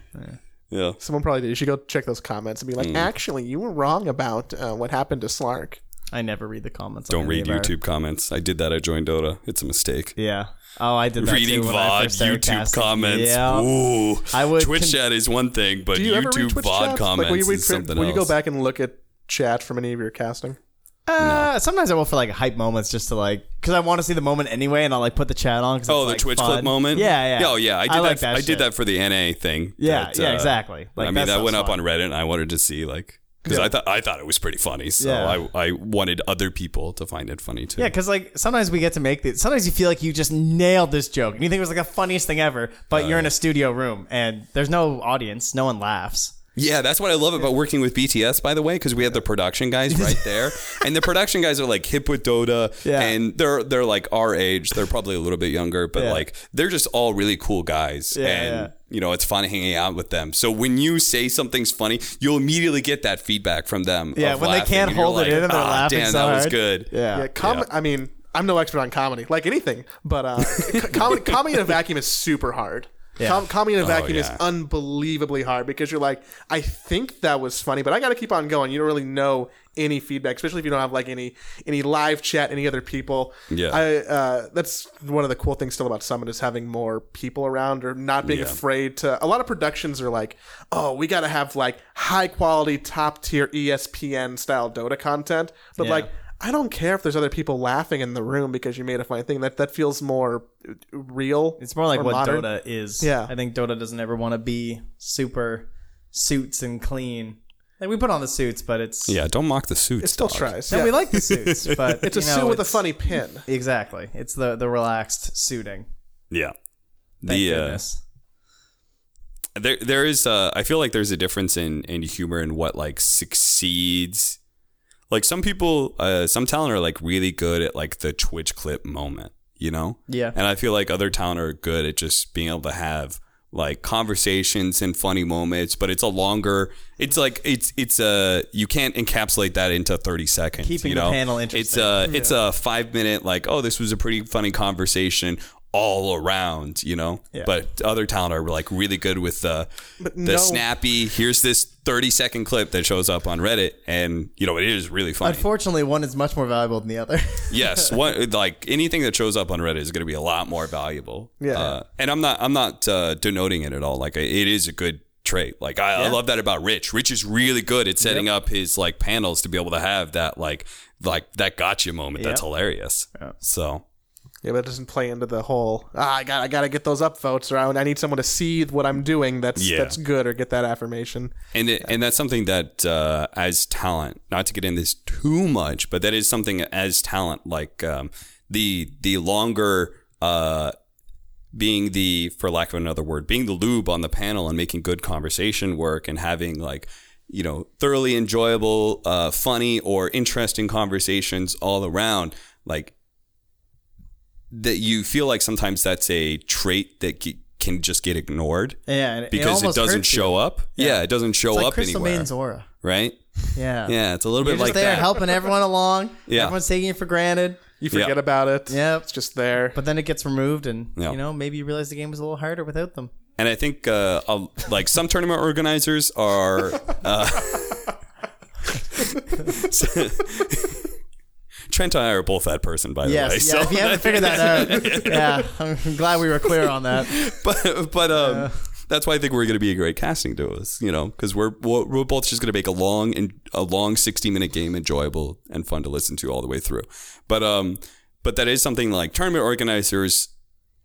Yeah. Someone probably did. You should go check those comments and be Mm. like, actually, you were wrong about uh, what happened to Slark. I never read the comments. on Don't any read of our- YouTube comments. I did that. I joined Dota. It's a mistake. Yeah. Oh, I did that Reading too when I VOD first YouTube casting. comments. Yeah. Ooh. I would Twitch con- chat is one thing, but you YouTube Twitch VOD chats? comments like, will you read is Twi- something will else. you go back and look at chat from any of your casting? Uh, sometimes I will for like hype moments just to like because I want to see the moment anyway, and I'll like put the chat on. 'cause Oh, it's, the like, Twitch fun. clip moment. Yeah, yeah. Oh, yeah. I did like that. I did that for the NA thing. Yeah, that, yeah, uh, exactly. Like, I mean, that that went stuff's up on. Reddit, and I wanted to see like because Yeah. I thought I thought it was pretty funny. So Yeah. I I wanted other people to find it funny too. Yeah, because like sometimes we get to make this. Sometimes you feel like you just nailed this joke, and you think it was like the funniest thing ever, but you're uh, in a studio room and there's no audience, no one laughs. Yeah, that's what I love about working with BTS, by the way, because we have the production guys right there, and the production guys are like hip with Dota, Yeah. and they're they're like our age. They're probably a little bit younger, but Yeah. like they're just all really cool guys, Yeah, and yeah. you know it's fun hanging out with them. So when you say something's funny, you'll immediately get that feedback from them. Yeah, of when they can't and you're hold it in and they're "Ah, laughing damn, so that was good. Yeah, Yeah, com- I mean, I'm no expert on comedy, like anything, but uh, comedy, comedy in a vacuum is super hard. Yeah. Com- comedy in a vacuum is yeah. unbelievably hard because you're like, I think that was funny, but I got to keep on going. You don't really know any feedback, especially if you don't have like any any live chat, any other people. Yeah. I uh, that's one of the cool things still about Summit is having more people around or not being Yeah. afraid to. A lot of productions are like, oh, we got to have like high quality, top tier ESPN style Dota content, but Yeah. like. I don't care if there's other people laughing in the room because you made a funny thing. That that feels more real. It's more like what modern. Dota is. Yeah. I think Dota doesn't ever want to be super suits and clean. Like we put on the suits, but it's Yeah, don't mock the suits. It still dog. tries. No, yeah. we like the suits, but it's a you know, suit with a funny pin. Exactly, it's the the relaxed suiting. Yeah. Thank the uh, goodness. there there is uh I feel like there's a difference in in humor and what like succeeds. Like some people, uh, some talent are like really good at like the Twitch clip moment, you know. Yeah. And I feel like other talent are good at just being able to have like conversations and funny moments, but it's a longer. It's like it's it's a you can't encapsulate that into thirty seconds. Keeping you the know? panel It's interesting. a it's a five minute like oh this was a pretty funny conversation all around, you know. Yeah. But other talent are like really good with the the no- snappy. Here's this thirty second clip that shows up on Reddit, and you know it is really funny. Unfortunately, one is much more valuable than the other. yes, one like anything that shows up on Reddit is going to be a lot more valuable. Yeah. uh, and I'm not I'm not uh, denoting it at all. Like it is a good trait. Like I, I love that about Rich. Rich is really good at setting up his like panels to be able to have that like like that gotcha moment. That's Yep. hilarious. So Yeah, but it doesn't play into the whole. Ah, I got I got to get those upvotes, or I, I need someone to see what I'm doing. That's Yeah. that's good, or get that affirmation. and it, and that's something that uh, as talent, not to get in this too much, but that is something as talent, like um, the the longer uh, being the, for lack of another word, being the lube on the panel and making good conversation work and having like you know thoroughly enjoyable, uh, funny or interesting conversations all around, like that you feel like sometimes that's a trait that ge- can just get ignored yeah, and because it, almost doesn't hurts you. show up. Yeah. it doesn't show It's like up Crystal anywhere, Maiden's aura. right? Yeah, Yeah, it's a little You're bit just like there that. helping everyone along. Yeah. everyone's taking it for granted. You forget Yeah. about it. Yeah, it's just there. But then it gets removed, and Yeah. you know maybe you realize the game was a little harder without them. And I think uh, uh, like some tournament organizers are. Uh, Trent and I are both that person, by the way. Yes, yeah. so if you haven't figured that out, yeah, I'm glad we were clear on that. but but um, that's why I think we're going to be a great casting duo, is, you know, because we're we're both just going to make a long and a long sixty minute game enjoyable and fun to listen to all the way through. But um, but that is something like tournament organizers.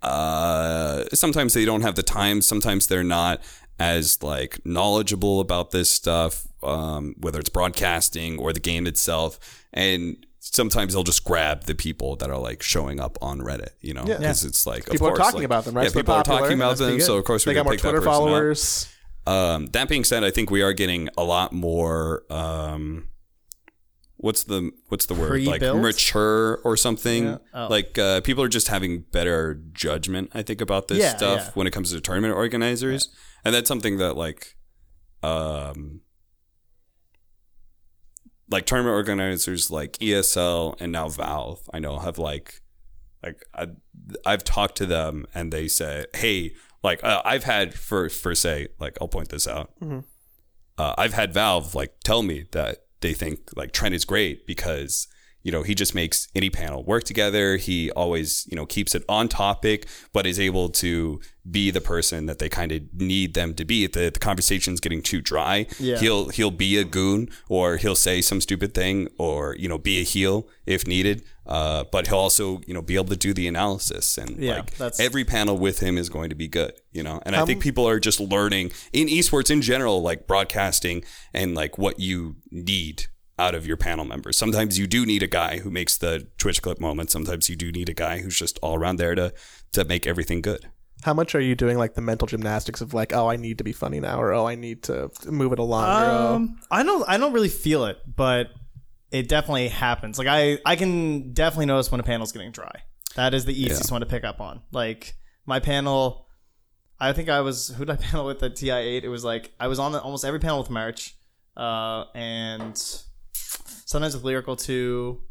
Uh, sometimes they don't have the time. Sometimes they're not as like knowledgeable about this stuff, um, whether it's broadcasting or the game itself, and. Sometimes they'll just grab the people that are like showing up on Reddit, you know, because it's like of People are talking like- about them, right? Yeah, So they're people are talking about them, so of course they we're got more pick that Twitter person up. followers. Um, that being said, I think we are getting a lot more. Um, what's the what's the word like Pre-built? mature or something? Yeah. Oh. Like uh, people are just having better judgment. I think about this Yeah, stuff yeah. when it comes to tournament organizers, and that's something that like, um, like tournament organizers like ESL and now Valve, I know have like like I, I've talked to them and they say, "Hey, like uh, I've had for for say, like I'll point this out. Uh, I've had Valve like tell me that they think like Trent is great because you know, he just makes any panel work together. He always, you know, keeps it on topic, but is able to be the person that they kind of need them to be. If the, the conversation's getting too dry, Yeah. he'll he'll be a goon or he'll say some stupid thing or you know be a heel if needed. Uh, but he'll also you know be able to do the analysis and Yeah, like that's- every panel with him is going to be good. You know, and I think people are just learning in esports in general, like broadcasting and like what you need out of your panel members. Sometimes you do need a guy who makes the Twitch clip moment. Sometimes you do need a guy who's just all around there to to make everything good. How much are you doing like the mental gymnastics of like, oh, I need to be funny now, or oh, I need to move it along, or oh, Um, I don't I don't really feel it, but it definitely happens. Like I I can definitely notice when a panel's getting dry. That is the easiest one to pick up on. Like my panel, I think I was who did I panel with at TI eight? It was like I was on the, almost every panel with March, uh, and sometimes with lyrical too.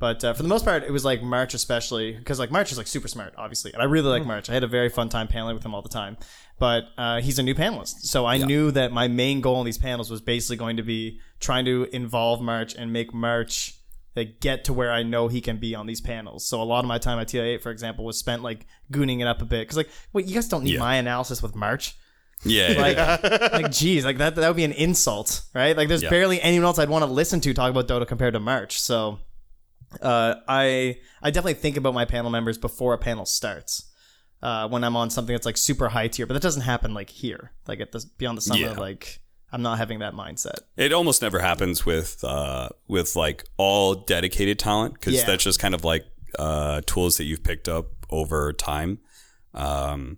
But uh, for the most part, it was like March, especially because like March is like super smart, obviously, and I really like March. I had a very fun time paneling with him all the time. But uh, he's a new panelist, so I knew that my main goal in these panels was basically going to be trying to involve March and make March like get to where I know he can be on these panels. So a lot of my time at TI8, for example, was spent like gooning it up a bit because like, wait, you guys don't need Yeah. my analysis with March Yeah, like, like, geez, like that that would be an insult, right? Like, there's Yeah. barely anyone else I'd want to listen to talk about Dota compared to March. So, uh, I I definitely think about my panel members before a panel starts. Uh, when I'm on something that's like super high tier, but that doesn't happen like here, like at the Beyond the Summit. Yeah. Like, I'm not having that mindset. It almost never happens with uh, with like all dedicated talent because Yeah. that's just kind of like uh, tools that you've picked up over time. Um,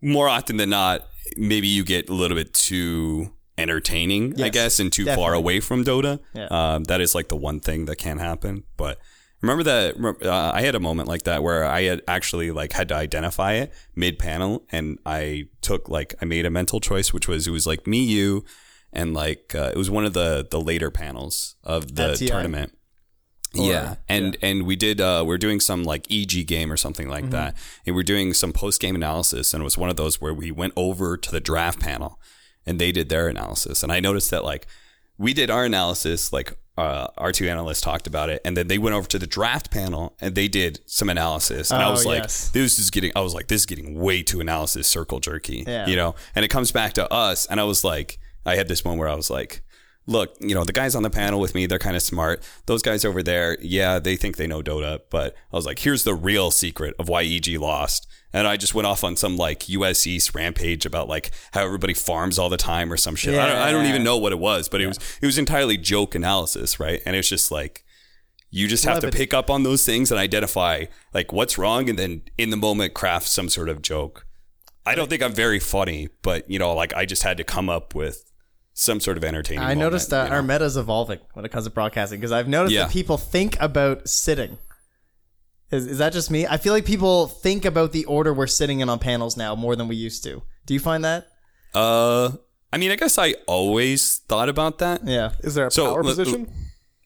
more often than not, maybe you get a little bit too entertaining, I guess, and too far away from Dota. Yeah. Um, that is like the one thing that can happen. But remember that uh, I had a moment like that where I had actually like had to identify it mid panel, and I took like I made a mental choice, which was it was like me, you, and like uh, it was one of the the later panels of the tournament. Yeah, and and we did uh, we're doing some like EG game or something like that, and we're doing some post game analysis, and it was one of those where we went over to the draft panel, and they did their analysis, and I noticed that like we did our analysis, like uh, our two analysts talked about it, and then they went over to the draft panel and they did some analysis, and I Oh, was like, yes. this is getting, I was like, this is getting way too analysis circle jerky, Yeah. you know, and it comes back to us, and I was like, I had this moment where I was like look, you know, the guys on the panel with me, they're kind of smart. Those guys over there, yeah, they think they know Dota, but I was like, here's the real secret of why EG lost. And I just went off on some like US East rampage about like how everybody farms all the time or some shit. I, don't, I don't even know what it was, but it was it was entirely joke analysis, right? And it's just like you just have to Levity. pick up on those things and identify like what's wrong, and then in the moment craft some sort of joke. I don't think I'm very funny, but you know, like I just had to come up with some sort of entertaining. I noticed that you our know? meta's evolving when it comes to broadcasting because I've noticed Yeah. that people think about sitting. Is, is that just me? I feel like people think about the order we're sitting in on panels now more than we used to. Do you find that? Uh, I mean, I guess I always thought about that. Yeah. Is there a So, power l- position?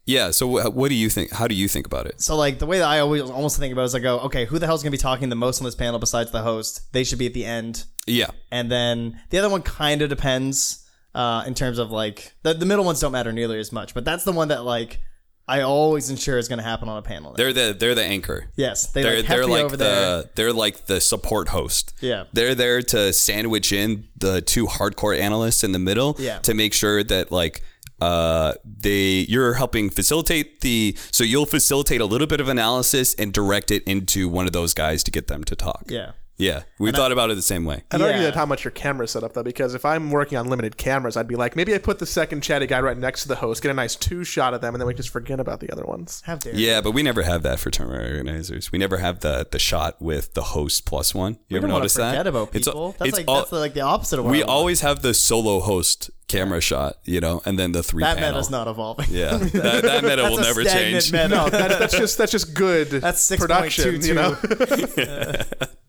Yeah. So, wh- what do you think? How do you think about it? So like the way that I always almost think about it is I go, okay, who the hell's gonna be talking the most on this panel besides the host? They should be at the end. Yeah. And then the other one kind of depends uh, in terms of like the, the middle ones don't matter nearly as much, but that's the one that like I always ensure is going to happen on a panel. They're the they're the anchor. yes, they They're like, they're like over the there. they're like the support host. Yeah. They're there to sandwich in the two hardcore analysts in the middle Yeah. to make sure that like uh they you're helping facilitate the so you'll facilitate a little bit of analysis and direct it into one of those guys to get them to talk. Yeah. Yeah. We thought about it the same way. I'd argue Yeah. that how much your camera's set up though, because if I'm working on limited cameras, I'd be like, maybe I put the second chatty guy right next to the host, get a nice two shot of them, and then we just forget about the other ones. How dare Yeah, but we never have that for tournament organizers. We never have the the shot with the host plus one. You ever don't notice that? forget about It's- people. that's it's like all- that's like the opposite of what we I want. always have the solo host camera shot, you know, and then the three that panel. meta's not evolving. Yeah, that, that meta will a never change. meta. No, that's, that's just that's just good That's 6.22. production. You know,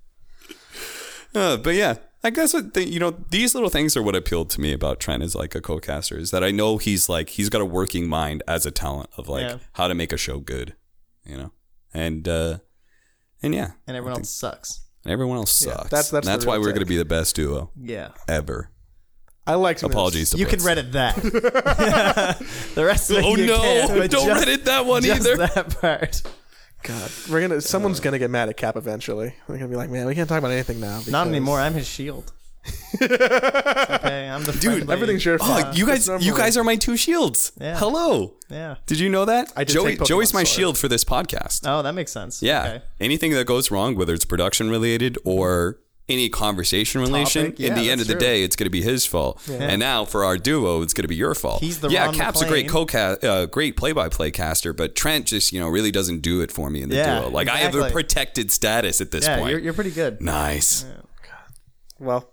Uh, but yeah, I guess what the, you know these little things are what appealed to me about Trent as like a co-caster is that I know he's like he's got a working mind as a talent of like Yeah. how to make a show good, you know, and uh and yeah, and everyone else sucks. and everyone else sucks. that's- that's that's why we're take. gonna be the best duo Yeah. ever. I like some of this. Apologies to You can Reddit that. the rest of it Oh you no! can't, but Don't just, Reddit that one just either. that part. God, we're gonna. Someone's uh. gonna get mad at Cap eventually. They're gonna be like, "Man, we can't talk about anything now." Not because- anymore. I'm his shield. okay, I'm the Dude, friendly- Everything's your fault. Oh, you guys, you guys are my two shields. Yeah. Hello. Yeah. Did you know that? I did Joey, take Pokemon Joey's my Sword. shield for this podcast. Oh, that makes sense. Yeah. Okay. Anything that goes wrong, whether it's production related or any conversation relation, Topic, yeah, in the end of the true. day, it's going to be his fault. And now for our duo, it's going to be your fault. He's the yeah. Cap's a great co uh, great play by play caster, but Trent just you know really doesn't do it for me in the Yeah, duo. Like I have a protected status at this Yeah, point. you're, you're pretty good. nice. Well,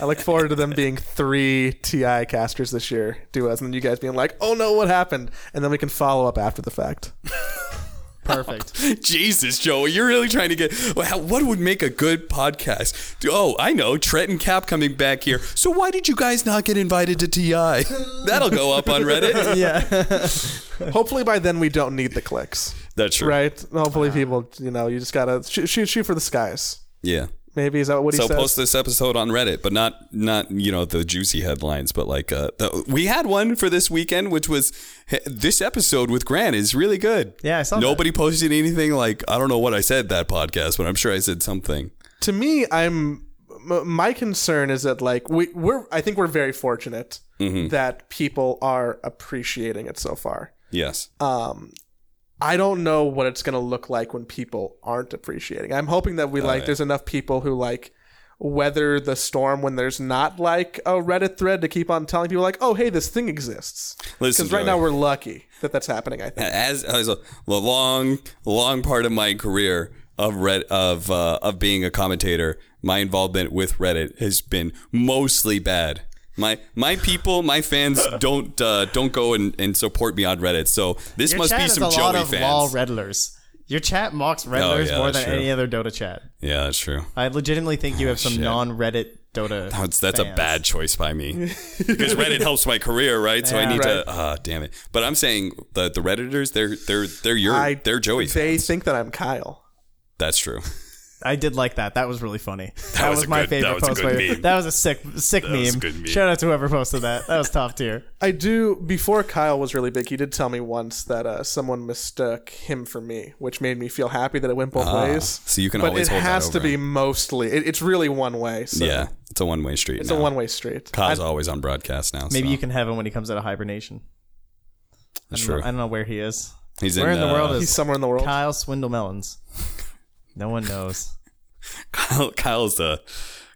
I look forward to them being three TI casters this year, duos, and then you guys being like, "Oh no, what happened?" And then we can follow up after the fact. Perfect. Jesus, Joey, you're really trying to get. What would make a good podcast? Oh, I know, Trent and Cap coming back here. So why did you guys not get invited to TI? That'll go up on Reddit. yeah. Hopefully by then we don't need the clicks, That's true. right? Hopefully uh-huh. people, you know, you just gotta shoot, shoot, shoot for the skies. Yeah. Maybe is that what he said. So says? post this episode on Reddit, but not not you know the juicy headlines, but like uh, the, we had one for this weekend, which was this episode with Grant is really good. Yeah, I saw that. Nobody posted anything like I don't know what I said that podcast, but I'm sure I said something. to me, I'm my concern is that like we we're I think we're very fortunate Mm-hmm. that people are appreciating it so far. Yes. I don't know what it's gonna look like when people aren't appreciating. I'm hoping that Oh, we like there's enough people who like weather the storm when there's not like a Reddit thread to keep on telling people like, oh hey, this thing exists. Because right now we're lucky that that's happening. I think. as as a, a long long part of my career of red of uh, of being a commentator, my involvement with Reddit has been mostly bad. My my people, my fans don't uh, don't go and, and support me on Reddit. So this Your must chat be is some a lot Joey of law fans. reddlers. Your chat mocks reddlers yeah, more that's than true. any other Dota chat. yeah, that's true. I legitimately think you have some shit. non-Reddit Dota. That's that's a fans. bad choice by me because Reddit helps my career, right? So I Yeah. need Right. to. Ah, damn it! But I'm saying the the redditors, they're they're they're your I they're Joey They fans. think that I'm Kyle. That's true. I did like that. That was really funny. That, was was, my good- favorite that was a post. good by- meme. That was a sick, sick was a meme. good meme. Shout out to whoever posted that. That was top tier. I do. Before Kyle was really big, he did tell me once that uh, someone mistook him for me, which made me feel happy that it went both Ah, ways. so you can but always it hold that has to be mostly. It, it's really one way. So yeah, it's a one way street. it's now. a one way street. Kyle's always on broadcast now. Maybe so. you can have him when he comes out of hibernation. That's I don't, true. know, I don't know where he is. He's Where in the uh, world is He's somewhere in the world. Kyle Swindle Melons? No one knows. Kyle, Kyle's a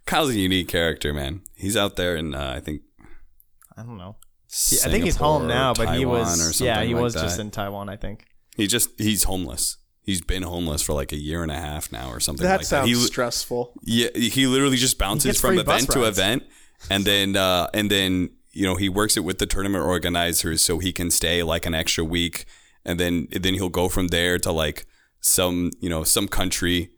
Kyle's a unique character, man. He's out there in uh, I think I don't know. He- I think he's home now, or but he was or yeah, he like was just in Taiwan. I think. He just he's homeless. He's been homeless for like a year and a half now or something that like sounds that. He, stressful. yeah, he literally just bounces from event to rides. event, and then uh, and then you know he works it with the tournament organizers so he can stay like an extra week, and then then he'll go from there to like some you know some country.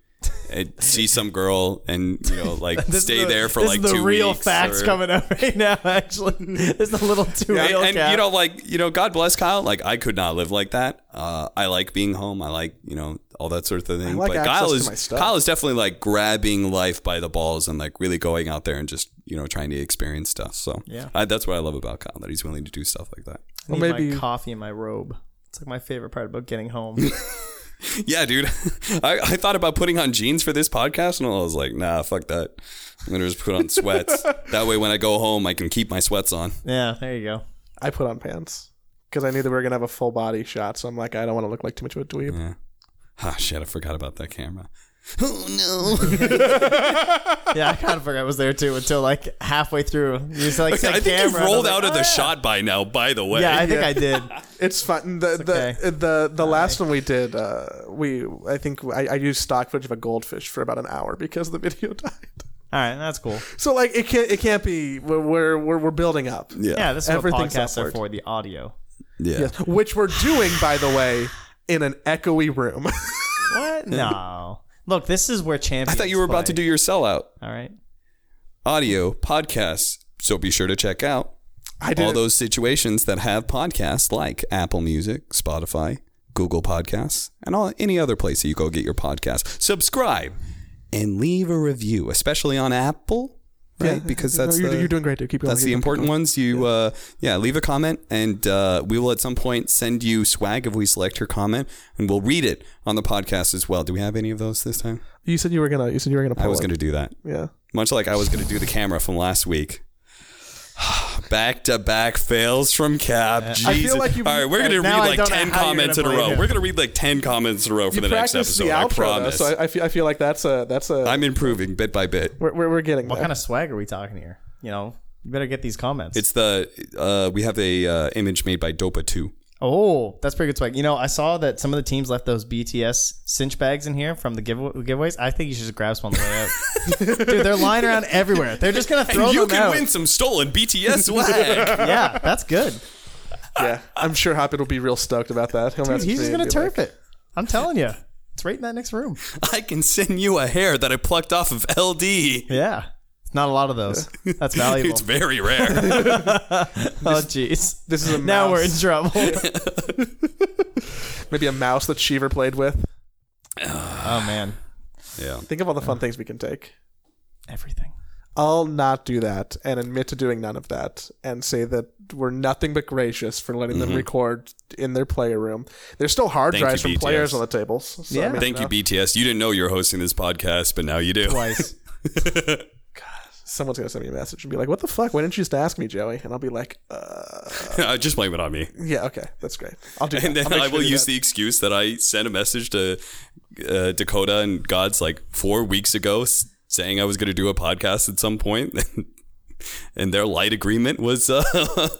And see some girl and you know like This stay the- there for this like is the two real weeks facts or- coming up right now. Actually, it's a little too and, real. and, Cap. you know, like you know, God bless Kyle. Like I could not live like that. Uh, I like being home. I like you know all that sort of thing. like but Kyle is. Kyle is definitely like grabbing life by the balls and like really going out there and just you know trying to experience stuff. So Yeah. I, that's what I love about Kyle that he's willing to do stuff like that. I Well, maybe- my coffee in my robe. It's like my favorite part about getting home. Yeah, dude. I, I thought about putting on jeans for this podcast, and I was like, nah, fuck that. I'm gonna just put on sweats. that way, when I go home, I can keep my sweats on. yeah, there you go. I put on pants because I knew that we were gonna have a full body shot. So I'm like, I don't want to look like too much of a dweeb. Yeah. Ah, shit, I forgot about that camera. Oh no. Yeah, I kind of forgot I was there too until like halfway through. You just like said I think you've camera, and I rolled like, out of "Oh, the yeah." shot by now. By the way, Yeah, I think I did. It's fun. The okay. the the the last one we did, uh, we I think I, I used stock footage of a goldfish for about an hour because the video died. All right, that's cool. So like it can't it can't be we're we're we're, we're building up. yeah, Yeah, this is what Everything's podcasts are upward. for—the audio. yeah. Yes, which we're doing by the way in an echoey room. What? No. Look, this is where champions. I thought you were about to do play. your sellout All right. audio podcasts. So be sure to check out I did all those situations that have podcasts like Apple Music, Spotify, Google Podcasts, and all any other place that you go get your podcast. Subscribe and leave a review, especially on Apple. Right? Yeah. Because No, that's you're, the, you're doing great, dude. Keep going. that's the Keep going. important ones. You, uh, yeah, leave a comment, and uh, we will at some point send you swag if we select your comment, and we'll read it on the podcast as well. Do we have any of those this time? You said you were gonna. You said you were gonna. Pull I was it. going to do that, Yeah. much like I was going to do the camera from last week. Back to back fails from Cap. Jesus. I feel like you- All right, we're going to read like ten comments in a row. him. We're going to read like ten comments in a row for You the next episode. the I outro, though, promise. so I, I feel. I feel like that's a. That's a. I'm improving bit by bit. we're, we're, we're getting What there. kind of swag are we talking here? You know, you better get these comments. It's the uh, we have a uh, image made by Dopatwo. Oh, that's pretty good swag. You know, I saw that some of the teams left those BTS cinch bags in here from the give- giveaways. I think you should just grab some on the way out. Dude, they're lying around everywhere. They're just gonna throw you them can out. win some stolen BTS swag. Yeah, that's good. yeah, I'm sure Hoppit will be real stoked about that. He'll Dude, he's just gonna turf like, it. I'm telling you, it's right in that next room. I can send you a hair that I plucked off of LD. Yeah, it's not a lot of those. That's valuable. It's very rare. oh, jeez. This is a Now we're in mouse. trouble. Maybe a mouse that Sheever played with. oh man, yeah. Think of all the fun things we can take. everything. I'll not do that and admit to doing none of that and say that we're nothing but gracious for letting them record in their player room. There's still hard Mm-hmm. Thank drives you, from players on the tables. So, Yeah. Mean, Thank you, know, BTS. You didn't know you were hosting this podcast, but now you do. Twice. Someone's gonna send me a message and be like, "What the fuck? Why didn't you just ask me, Joey?" And I'll be like, uh, Just blame it on me. "Yeah, okay, that's great. I'll do that. And then I'll I will use that. the excuse that I sent a message to uh, Dakota and GoDz like four weeks ago saying I was going to do a podcast at some point. and their light agreement was uh,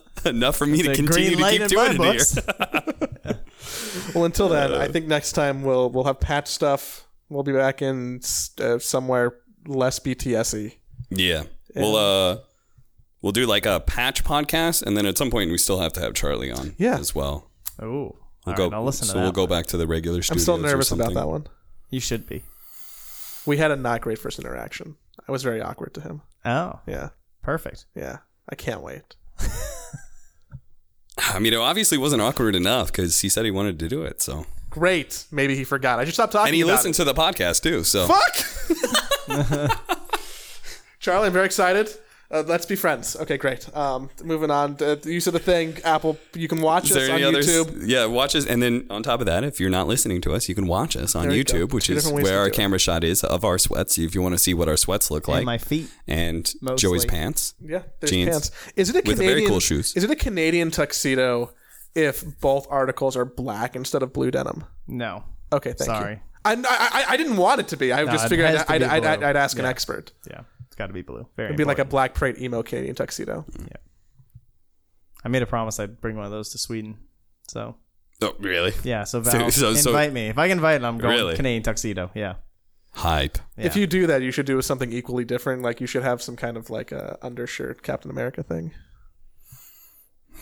enough for me to continue to keep doing my it here. books. Well, until then, I think next time we'll we'll have patch stuff. We'll be back in uh, somewhere less BTSy. Yeah. We'll uh we'll do like a patch podcast and then at some point we still have to have Charlie on Yeah. as well. Oh, We'll go right, I'll listen to so that. we'll go back to the regular I'm studios. still nervous about that one. You should be. We had a not great first interaction. I was very awkward to him. Oh, Yeah, perfect. yeah. I can't wait. I mean, it obviously wasn't awkward enough because he said he wanted to do it. So, Great. Maybe he forgot. I should stop talking and he about listened to the podcast too. So. Fuck. Charlie, I'm very excited. Uh, let's be friends. Okay, great. Um, moving on. Uh, you said the thing. Apple. You can watch is us on any others? YouTube. Yeah, watch us, and then on top of that, if you're not listening to us, you can watch us on There you go. YouTube, which Two is where our do it. camera shot is of our sweats. If you want to see what our sweats look like, and my feet. and Mostly. Joey's pants. Yeah, Jeans. pants. Is it a With Canadian? very cool shoes. Is it a Canadian tuxedo if both articles are black instead of blue denim? No. Okay, thank Sorry. you. I, I, I didn't want it to be. I just it figured I'd, I'd, I'd, I'd, blue. I'd ask an expert. Yeah, it's got to be blue. Very. It'd be like a black prate emo Canadian tuxedo. Yeah. I made a promise I'd bring one of those to Sweden. So Oh, really? yeah. So Val, so- so- invite me if I can invite. I'm going Really? Canadian tuxedo. Yeah. Hype. If you do that, you should do something equally different. Like you should have some kind of like a undershirt Captain America thing.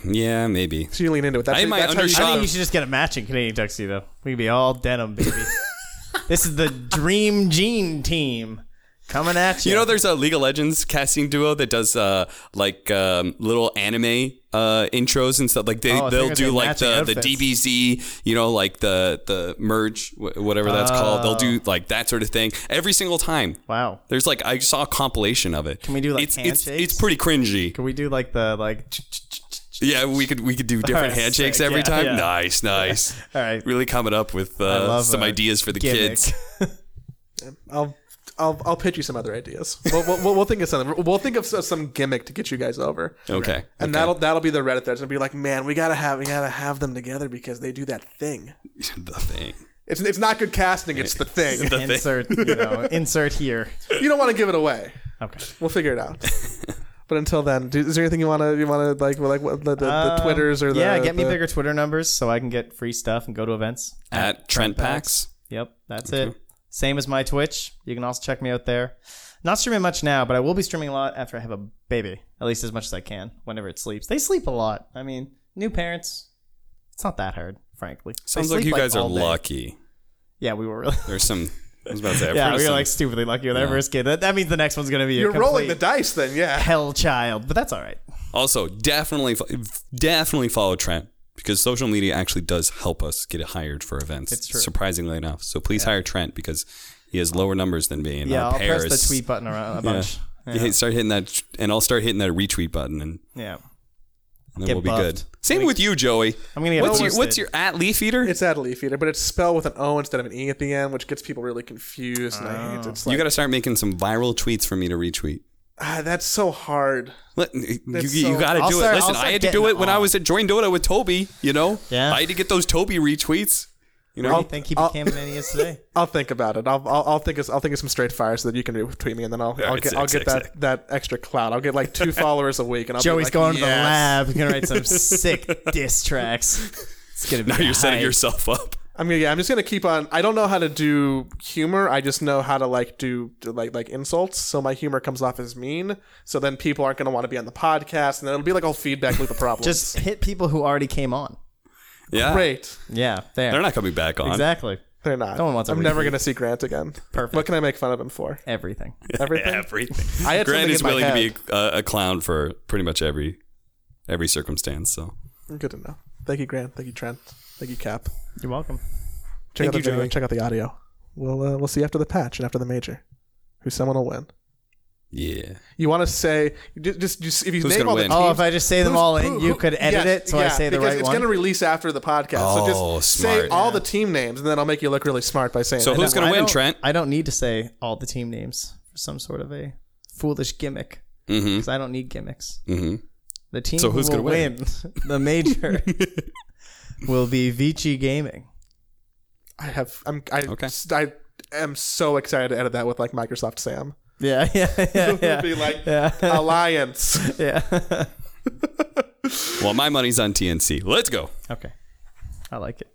Yeah, maybe. So you lean into it. That's, I might that's how you I undershot- think you should just get a matching Canadian tuxedo. We can be all denim, baby. this is the Dream Jean team coming at you. You know, there's a League of Legends casting duo that does uh, like um, little anime uh, intros and stuff. Like they oh, they'll do like the, the. DBZ, you know, like the the merge, whatever that's called. They'll do like that sort of thing every single time. wow. There's like I saw a compilation of it. Can we do, like, it's, it's handshakes? it's pretty cringy. Can we do like the like? Yeah, we could we could do different Alright, handshakes sick. every Yeah, time. yeah. Nice, nice. All right. Really coming up with uh, some ideas for the gimmick. kids. I'll I'll I'll pitch you some other ideas. We'll, we'll, we'll, we'll think of something. We'll think of some gimmick to get you guys over. Okay. And okay. that'll that'll be the Reddit threads. And be like, man, we gotta have we gotta have them together because they do that thing. the thing. It's it's not good casting. It's the thing. The thing. Insert. You know, insert here. you don't want to give it away. Okay. We'll figure it out. but until then, do, is there anything you want to you want to like like what, the, the, the Um, twitters or the yeah, get me the- bigger Twitter numbers so I can get free stuff and go to events. At TrentPax. Yep, that's it. Same as my Twitch. You can also check me out there. Not streaming much now, but I will be streaming a lot after I have a baby. At least as much as I can whenever it sleeps. They sleep a lot. I mean, new parents, it's not that hard, frankly. They Sounds like sleep, you guys are day. lucky. Yeah, we were really. There's some. I was about to say. I've yeah, we were some- like stupidly lucky with our first kid. That, that means the next one's gonna be a You're rolling the dice, then yeah. hell child, but that's all right. Also, definitely, definitely follow Trent because social media actually does help us get hired for events. It's true. Surprisingly enough, so please hire Trent because he has lower numbers than me, and Yeah, I'll pair press the tweet button around a bunch. You hit- start hitting that, and I'll start hitting that retweet button, and, Yeah. and then Get we'll be good. Same with you, Joey. I'm gonna get What's your, what's your at leaf eater? It's at Leaf Eater, but it's spelled with an O instead of an E at the end, which gets people really confused. And I hate oh. it. It's like, you got to start making some viral tweets for me to retweet. Ah, that's so hard. Let, you That's you so- got to I'll do start- it. Listen, I'll start I had to do it when I was at Join Dota with Toby. You know, Yeah. I had to get those Toby retweets. You Where know, do you think he I'll- an NES today? I'll think about it. I'll, I'll, I'll think of, I'll think of some straight fire so that you can retweet me, and then I'll, I'll Alright, get, sick, I'll get sick, that, sick. that extra clout. I'll get like two followers a week, and I'll Joey's be like, going to the "Yes." lab. He's gonna write some sick diss tracks. It's gonna be. now you're setting yourself up. I'm gonna, yeah, I'm just gonna keep on. I don't know how to do humor. I just know how to like do, do like like insults. So my humor comes off as mean. So then people aren't gonna want to be on the podcast, and then it'll be like all feedback loop of problems. Just hit people who already came on. Yeah, great. Yeah, there. They're not coming back on. exactly They're not. No one wants a I'm never gonna see Grant again. Perfect. What can I make fun of him for? everything. Everything. Everything. I had Grant is in my willing to be a, a clown for pretty much every every circumstance. So Good to know. Thank you, Grant. Thank you, Trent. Thank you, Cap. You're welcome. Check Thank out the you, video. Joey. Check out the audio. We'll uh, we'll see after the patch and after the major, who someone will win. yeah, You want to say just, just just if you Who's name gonna all the win? teams, Oh, if I just say them Who's- all in, who- you who- could edit yes, it so I yeah, say the because right it's one. going to release after the podcast. Oh, so just say smart. all the team names, and then I'll make you look really smart by saying. So that. who's gonna I win, don't- Trent? I don't need to say all the team names for some sort of a foolish gimmick Mm-hmm. because I don't need gimmicks. Mm-hmm. The team So who who's will gonna win? win the major will be Vici Gaming. I have. I'm. I, Okay. I am so excited to edit that with like Microsoft Sam. Yeah, yeah, yeah, It yeah. would be like yeah, alliance. yeah. Well, my money's on TNC. Let's go. okay, I like it.